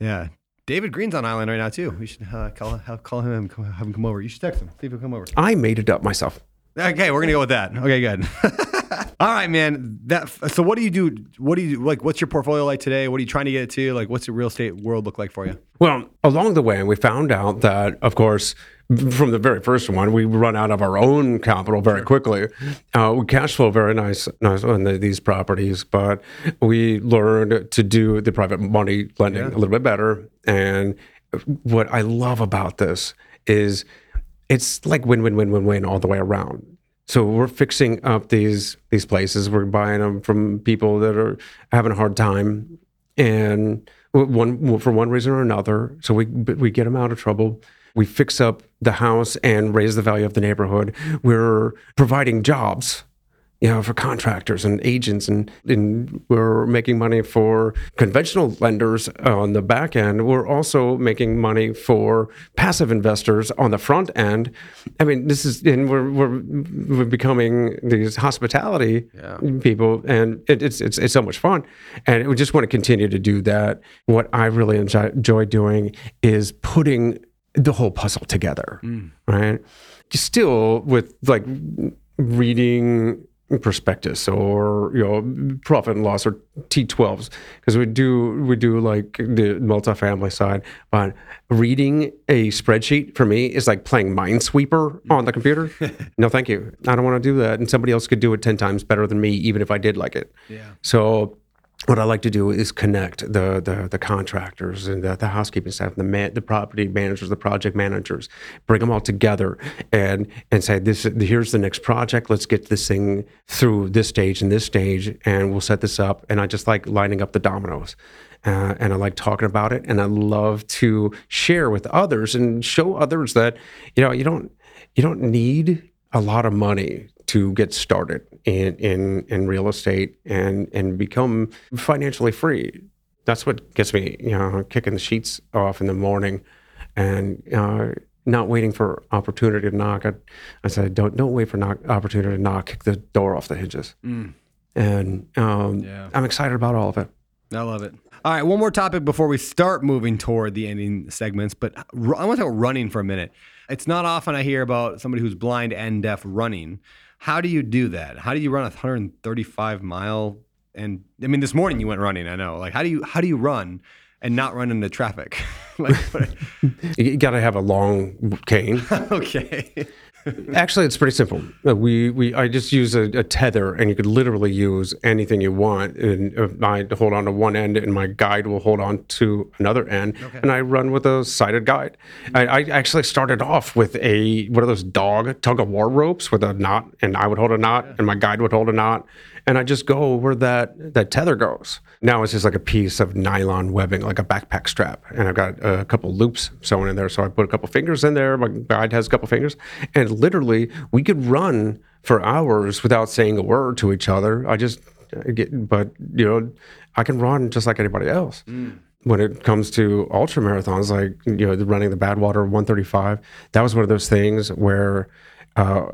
Yeah. David Greene's on island right now too. We should uh, call call him come- have him come over. You should text him. See if he'll come over. I made it up myself. Okay, we're gonna go with that. Okay, good. All right, man. That so what do you do? What do you like? What's your portfolio like today? What are you trying to get it to? Like, what's the real estate world look like for you? Well, along the way, we found out that, of course, from the very first one, we run out of our own capital very quickly. Uh, we cash flow very nice, nice on the, these properties, but we learned to do the private money lending a little bit better. And what I love about this is it's like win, win, win, win, win all the way around. So we're fixing up these these places. We're buying them from people that are having a hard time, and one for one reason or another. So we we get them out of trouble. We fix up the house and raise the value of the neighborhood. We're providing jobs, you know, for contractors and agents, and, and we're making money for conventional lenders on the back end. We're also making money for passive investors on the front end. I mean, this is, and we're we're, we're becoming these hospitality people, and it, it's it's it's so much fun, and we just want to continue to do that. What I really enjoy, enjoy doing is putting the whole puzzle together, mm. right? Still with like reading prospectus or you know profit and loss or T12s because we do we do like the multifamily side but reading a spreadsheet for me is like playing Minesweeper on the computer. No thank you. I don't want to do that and somebody else could do it 10 times better than me even if I did like it. Yeah. so what I like to do is connect the the, the contractors and the, the housekeeping staff, the man, the property managers, the project managers, bring them all together and and say this here's the next project. Let's get this thing through this stage and this stage, and we'll set this up. And I just like lining up the dominoes. Uh, and I like talking about it, and I love to share with others and show others that you know you don't you don't need a lot of money to get started in in in real estate and and become financially free. That's what gets me, you know, kicking the sheets off in the morning, and uh, not waiting for opportunity to knock. I, I said, don't don't wait for knock, opportunity to knock. Kick the door off the hinges. And um, Yeah. I'm excited about all of it. I love it. All right, one more topic before we start moving toward the ending segments. But I want to talk about running for a minute. It's not often I hear about somebody who's blind and deaf running. How do you do that? How do you run a 135 mile? And I mean, this morning you went running. I know. Like, how do you how do you run and not run into traffic? like, You got to have a long cane. okay. Actually, it's pretty simple. Uh, We we I just use a, a tether, and you could literally use anything you want. And uh, I hold on to one end, and my guide will hold on to another end, and I run with a sighted guide. I, I actually started off with a one of those dog tug of war ropes with a knot, and I would hold a knot, and my guide would hold a knot, and I just go where that that tether goes. Now it's just like a piece of nylon webbing, like a backpack strap, and I've got a couple loops sewn in there. So I put a couple fingers in there. My guide has a couple fingers, and literally we could run for hours without saying a word to each other. I just I get, but you know, I can run just like anybody else. When it comes to ultra marathons, like you know, running the Badwater 135, that was one of those things where uh,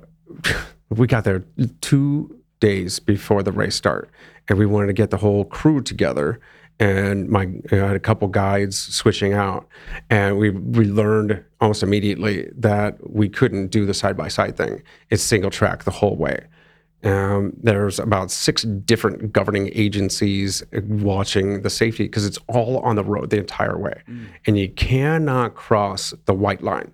we got there two days before the race start, and we wanted to get the whole crew together. And my I had a couple guides switching out, and we we learned almost immediately that we couldn't do the side by side thing. It's single track the whole way. Um, there's about six different governing agencies watching the safety because it's all on the road the entire way, and you cannot cross the white line.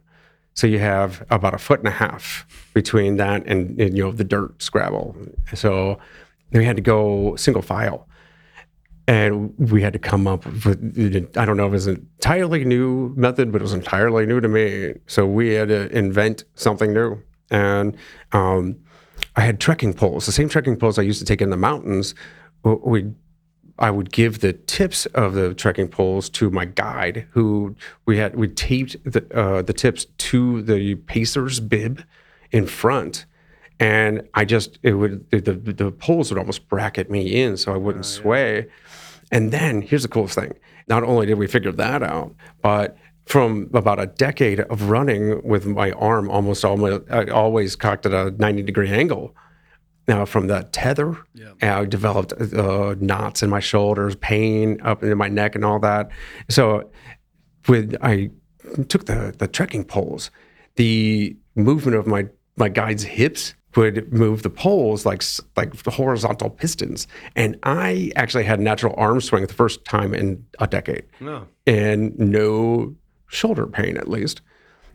So you have about a foot and a half between that and, and, you know the dirt scrabble. So we had to go single file, and we had to come up with I don't know if it was an entirely new method, but it was entirely new to me. So we had to invent something new, and um, I had trekking poles, the same trekking poles I used to take in the mountains. We I would give the tips of the trekking poles to my guide, who we had we taped the uh, the tips to the pacer's bib in front, and I just it would the the, the poles would almost bracket me in so I wouldn't sway. And then here's the coolest thing: not only did we figure that out, but from about a decade of running with my arm almost almost always cocked at a 90 degree angle. Now, from the tether, I developed uh, knots in my shoulders, pain up in my neck, and all that. So, with I took the the trekking poles, the movement of my my guide's hips would move the poles like like the horizontal pistons, and I actually had natural arm swing the first time in a decade, No. and no shoulder pain at least.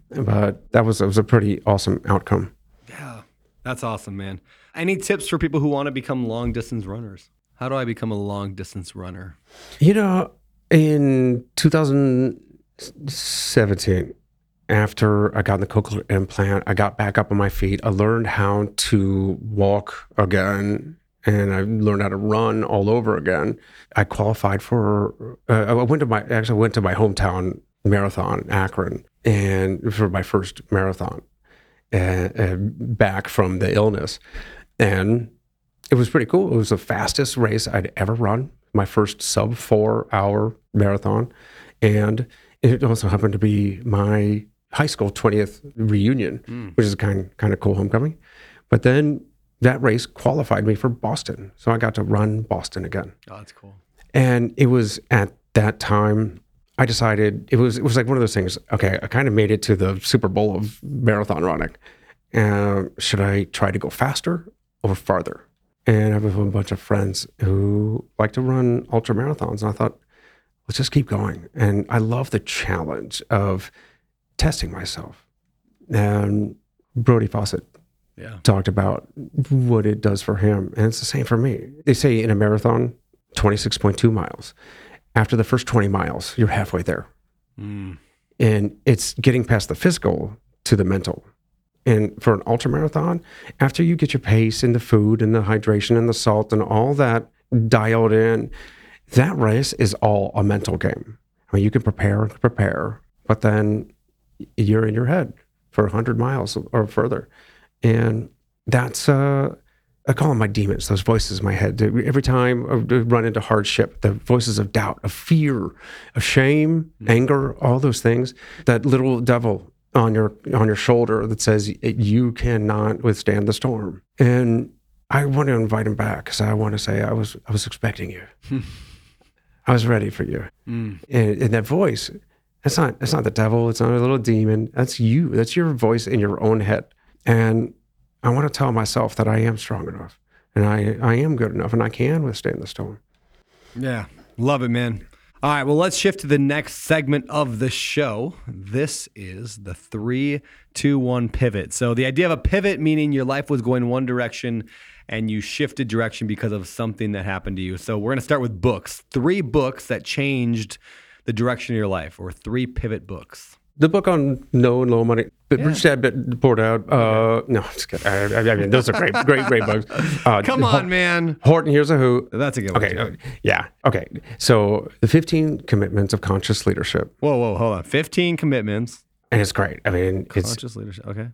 But that was that was a pretty awesome outcome. Yeah. That's awesome, man. Any tips for people who want to become long distance runners? How do I become a long distance runner? You know, in 2017, after I got the cochlear implant, I got back up on my feet. I learned how to walk again, and I learned how to run all over again. I qualified for. Uh, I went to my actually went to my hometown marathon, Akron, and for my first marathon, back from the illness, and it was pretty cool. It was the fastest race I'd ever run, my first sub four hour marathon. And it also happened to be my high school 20th reunion, which is kind, kind of cool homecoming. But then that race qualified me for Boston. So I got to run Boston again. Oh, that's cool. And it was at that time I decided it was it was like one of those things. Okay, I kind of made it to the Super Bowl of marathon running. Uh, should I try to go faster or farther? And I have a bunch of friends who like to run ultra marathons, and I thought, let's just keep going. And I love the challenge of testing myself. And Brody Fawcett Yeah. talked about what it does for him. And it's the same for me. They say in a marathon, 26.2 miles. After the first 20 miles, you're halfway there. Mm. And it's getting past the physical to the mental. And for an ultra marathon, after you get your pace and the food and the hydration and the salt and all that dialed in, that race is all a mental game. I mean, you can prepare and prepare, but then you're in your head for 100 miles or further. And that's uh, I call them my demons, those voices in my head. Every time I run into hardship, the voices of doubt, of fear, of shame, anger, all those things, that little devil on your on your shoulder that says you cannot withstand the storm. And I want to invite him back because I want to say I was I was expecting you. I was ready for you. And, and that voice, that's not that's not the devil. It's not a little demon. That's you. That's your voice in your own head. And I want to tell myself that I am strong enough and I, I am good enough and I can withstand the storm. Yeah. Love it, man. All right. Well, let's shift to the next segment of the show. This is the three, two, one pivot. So, the idea of a pivot meaning your life was going one direction and you shifted direction because of something that happened to you. So, we're going to start with books. Three books that changed the direction of your life, or three pivot books. The book on no and low money, the Rich Dad Bit poured out. Uh, no, I'm just kidding. I, I- I mean, those are great, great, great books. Uh, Come on, man. Horton, Hears a Who. That's a good one. Okay, uh, yeah, okay. So the 15 commitments of conscious leadership, Whoa, whoa, hold on. 15 commitments. and it's great. I mean, it's Conscious leadership. Okay.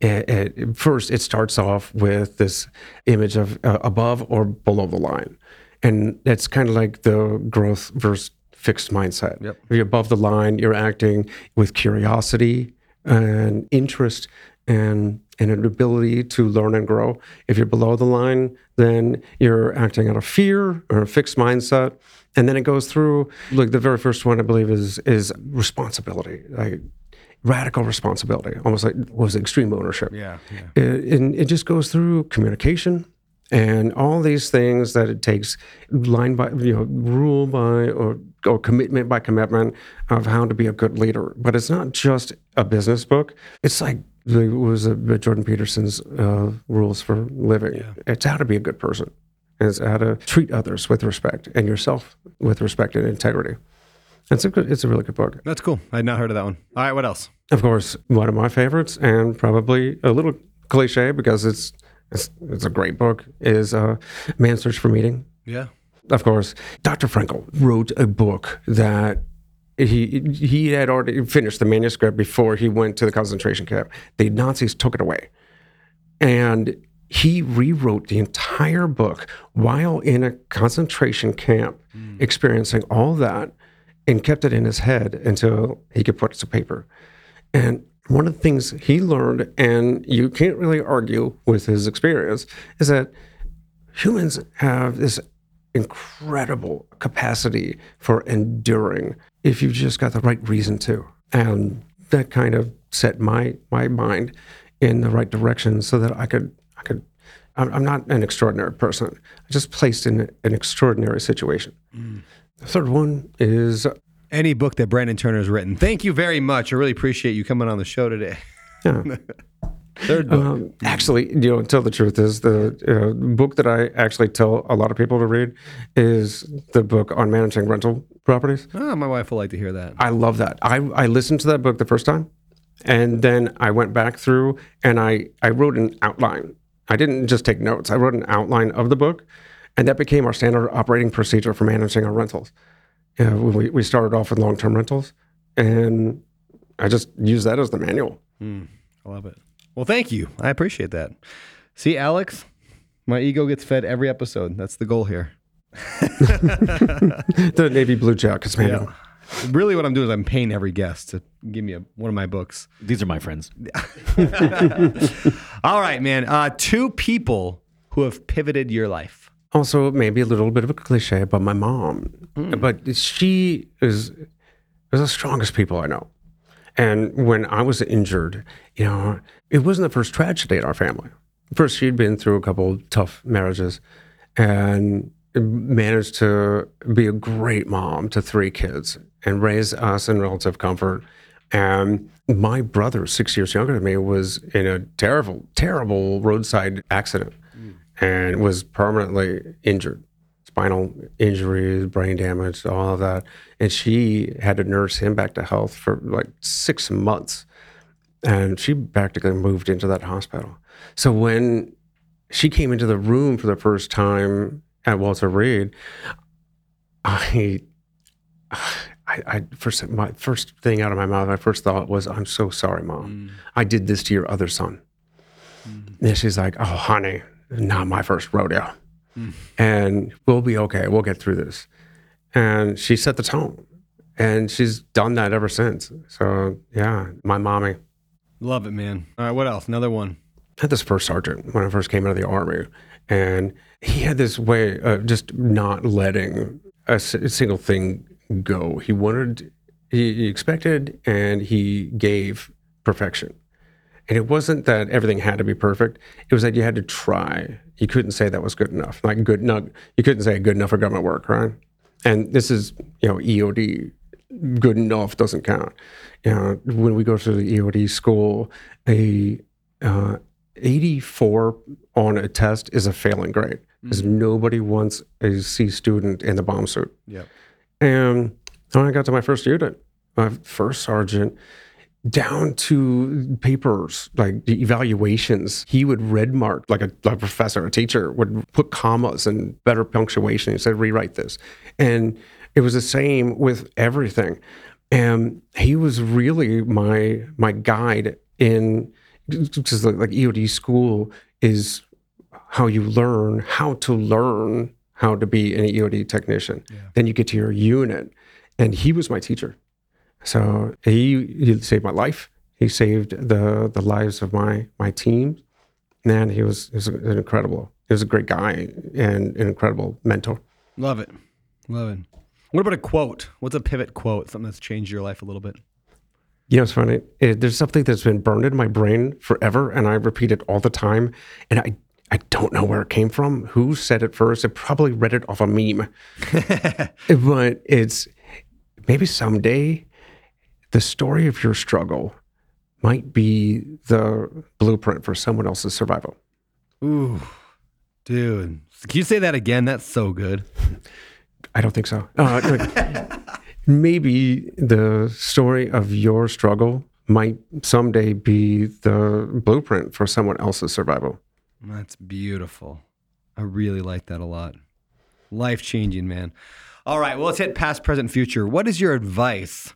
it, it, first it starts off with this image of uh, above or below the line and it's kind of like the growth versus fixed mindset Yep. if you're above the line you're acting with curiosity and interest and and an ability to learn and grow if you're below the line then you're acting out of fear or a fixed mindset and then it goes through like the very first one i believe is is responsibility like radical responsibility almost like was extreme ownership Yeah. yeah. it, and it just goes through communication and all these things that it takes line by you know rule by or or commitment by commitment of how to be a good leader but it's not just a business book it's like the, what was it, jordan peterson's uh, rules for living it's how to be a good person it's how to treat others with respect and yourself with respect and integrity it's a good, it's a really good book That's cool. I had not heard of that one. All right. What else? of course, one of my favorites, and probably a little cliche because it's it's, it's a great book, is uh, Man's Search for Meaning. Yeah. Of course, Dr. Frankl wrote a book that he he had already finished the manuscript before he went to the concentration camp. The Nazis took it away, and he rewrote the entire book while in a concentration camp, hmm. experiencing all that, and kept it in his head until he could put it to paper. And one of the things he learned, and you can't really argue with his experience, is that humans have this incredible capacity for enduring if you've just got the right reason to. And that kind of set my my mind in the right direction so that I could I could I'm I'm not an extraordinary person. I'm just placed in an extraordinary situation. Mm. The third one is Any book that Brandon Turner has written. Thank you very much. I really appreciate you coming on the show today. yeah, Third book. Um, actually, you know, tell the truth is the uh, book that I actually tell a lot of people to read is the book on managing rental properties. oh, my wife will like to hear that. I love that. I, I listened to that book the first time, and then I went back through and I I wrote an outline. I didn't just take notes. I wrote an outline of the book, and that became our standard operating procedure for managing our rentals. You know, we we started off with long term rentals, and I just used that as the manual. I love it. Well, thank you. I appreciate that. See, Alex, my ego gets fed every episode. That's the goal here. The navy blue jackets manual. Really, what I'm doing is I'm paying every guest to give me a, one of my books. These are my friends. All right, man. Uh, two people who have pivoted your life. Also, maybe a little bit of a cliche, but my mom. But she is is the strongest people I know. And when I was injured, you know, it wasn't the first tragedy in our family. First, she'd been through a couple tough marriages and managed to be a great mom to three kids and raise us in relative comfort. And my brother, six years younger than me, was in a terrible, terrible roadside accident mm. and was permanently injured spinal injuries, brain damage, all of that. And she had to nurse him back to health for like six months. And she practically moved into that hospital. So when she came into the room for the first time at Walter Reed, I, I, I first my first thing out of my mouth, my first thought was, "I'm so sorry, mom. Mm. I did this to your other son." Mm. And she's like, "Oh, honey, not my first rodeo, and we'll be okay. We'll get through this." And she set the tone, and she's done that ever since. So yeah, my mommy. Love it, man. All right, what else? Another one. I had this first sergeant when I first came out of the army, and he had this way of just not letting a single thing go. He wanted, he, he expected, and he gave perfection. And it wasn't that everything had to be perfect. It was that you had to try. You couldn't say that was good enough. Like good enough. You couldn't say good enough for government work, right? And this is, you know, EOD. Good enough doesn't count. You know, when we go to the EOD school, a uh, 84 on a test is a failing grade because nobody wants a C student in the bomb suit. Yeah. And when I got to my first unit, my first sergeant, down to papers like the evaluations, he would red mark like a, like a professor, a teacher would put commas and better punctuation. He said, rewrite this. And it was the same with everything. And he was really my my guide in just like, like EOD school is how you learn how to learn how to be an EOD technician. Then you get to your unit, and he was my teacher. So he, he saved my life. He saved the the lives of my my team. Man, he was, he was an incredible. He was a great guy and an incredible mentor. Love it. Love it. What about a quote? What's a pivot quote? Something that's changed your life a little bit. You know, it's funny. It, there's something that's been burned in my brain forever, and I repeat it all the time. And I, I don't know where it came from. Who said it first? I probably read it off a meme. but it's maybe someday the story of your struggle might be the blueprint for someone else's survival. Ooh, dude. Can you say that again? That's so good. I don't think so. Uh, maybe the story of your struggle might someday be the blueprint for someone else's survival. That's beautiful. I really like that a lot. Life changing, man. All right, well, let's hit past, present, future. What is your advice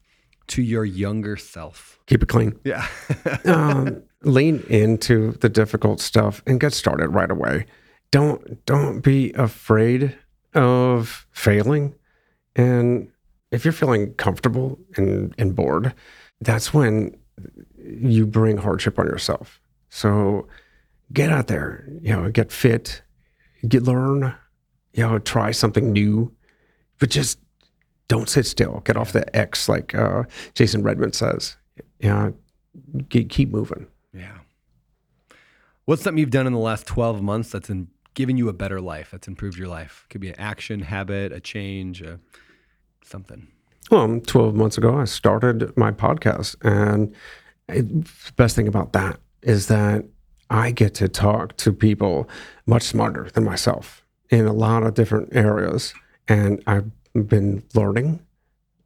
to your younger self? Keep it clean. Yeah. um, lean into the difficult stuff and get started right away. Don't don't be afraid of failing. And if you're feeling comfortable and, and bored, that's when you bring hardship on yourself. So get out there, you know, get fit, get learn, you know, try something new, but just don't sit still. Get off the X, like uh, Jason Redman says. Know, keep, moving. yeah. What's something you've done in the last 12 months that's in, given you a better life, that's improved your life? Could be an action, habit, a change, a, something. Well, 12 months ago, I started my podcast. And it, the best thing about that is that I get to talk to people much smarter than myself in a lot of different areas. And I've been learning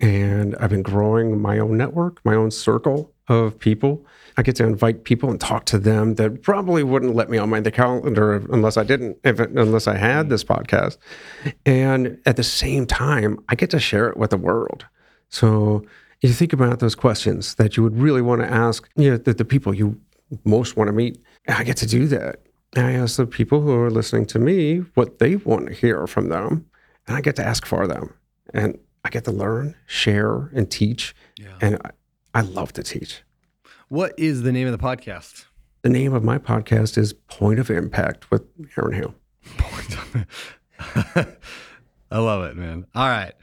and I've been growing my own network, my own circle of people. I get to invite people and talk to them that probably wouldn't let me on my the calendar unless I didn't, if unless I had this podcast. And at the same time, I get to share it with the world. So you think about those questions that you would really want to ask, you know, the, the people you most want to meet. I get to do that. I ask the people who are listening to me what they want to hear from them, and I get to ask for them. And I get to learn, share, and teach. And I, I love to teach. What is the name of the podcast? The name of my podcast is Point of Impact with Aaron Hale. I love it, man. All right.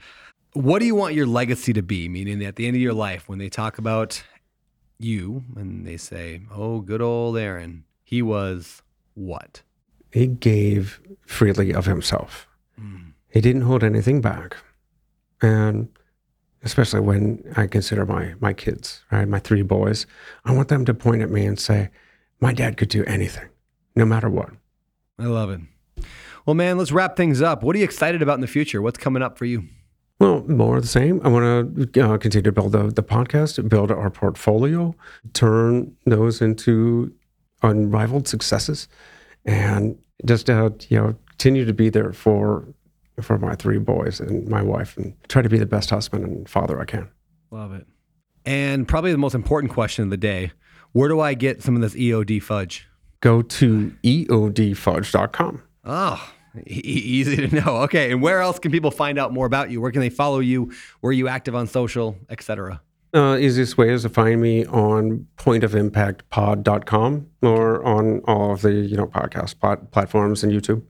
What do you want your legacy to be? Meaning at the end of your life, when they talk about you and they say, oh, good old Aaron, he was what? He gave freely of himself. Hmm. He didn't hold anything back. And especially when I consider my my kids, right? My three boys, I want them to point at me and say, My dad could do anything, no matter what. I love it. Well, man, let's wrap things up. What are you excited about in the future? What's coming up for you? Well, more of the same. I want to uh, continue to build the, the podcast, build our portfolio, turn those into unrivaled successes, and just uh, you know continue to be there for for my three boys and my wife, and try to be the best husband and father I can. Love it. And probably the most important question of the day where do I get some of this EOD fudge? go to eodfudge.com. Oh, e- easy to know. Okay, and where else can people find out more about you? Where can they follow you? Where are you active on social, etc.? Uh, easiest way is to find me on pointofImpactPod.com or on all of the you know podcast plat- platforms and YouTube,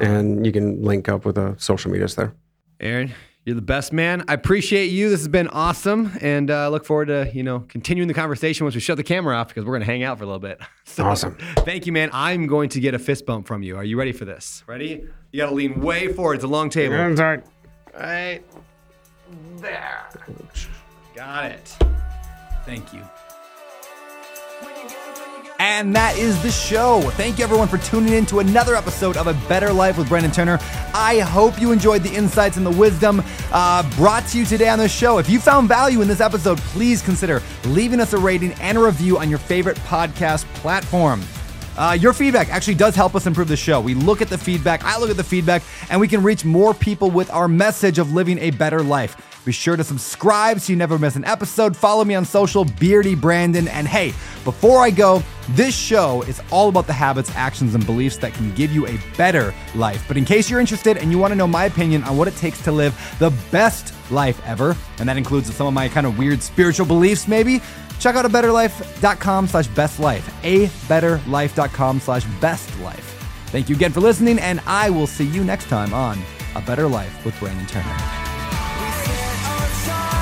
and you can link up with the social medias there. Aaron, you're the best man. I appreciate you. This has been awesome, and uh, look forward to you know continuing the conversation once we shut the camera off because we're gonna hang out for a little bit. So, Awesome. Thank you, man. I'm going to get a fist bump from you. Are you ready for this? Ready? You gotta lean way forward. It's a long table. That's all right. Right there. Got it. Thank you. And that is the show. Thank you everyone for tuning in to another episode of A Better Life with Brandon Turner. I hope you enjoyed the insights and the wisdom uh, brought to you today on the show. If you found value in this episode, please consider leaving us a rating and a review on your favorite podcast platform. Uh, your feedback actually does help us improve the show. We look at the feedback, I look at the feedback, and we can reach more people with our message of living a better life. Be sure to subscribe so you never miss an episode. Follow me on social, Beardy Brandon. And hey, before I go, this show is all about the habits, actions, and beliefs that can give you a better life. But in case you're interested and you want to know my opinion on what it takes to live the best life ever, and that includes some of my kind of weird spiritual beliefs, maybe, check out a betterlife.com slash best life. A betterlife.com slash best life. Thank you again for listening, and I will see you next time on A Better Life with Brandon Turner song.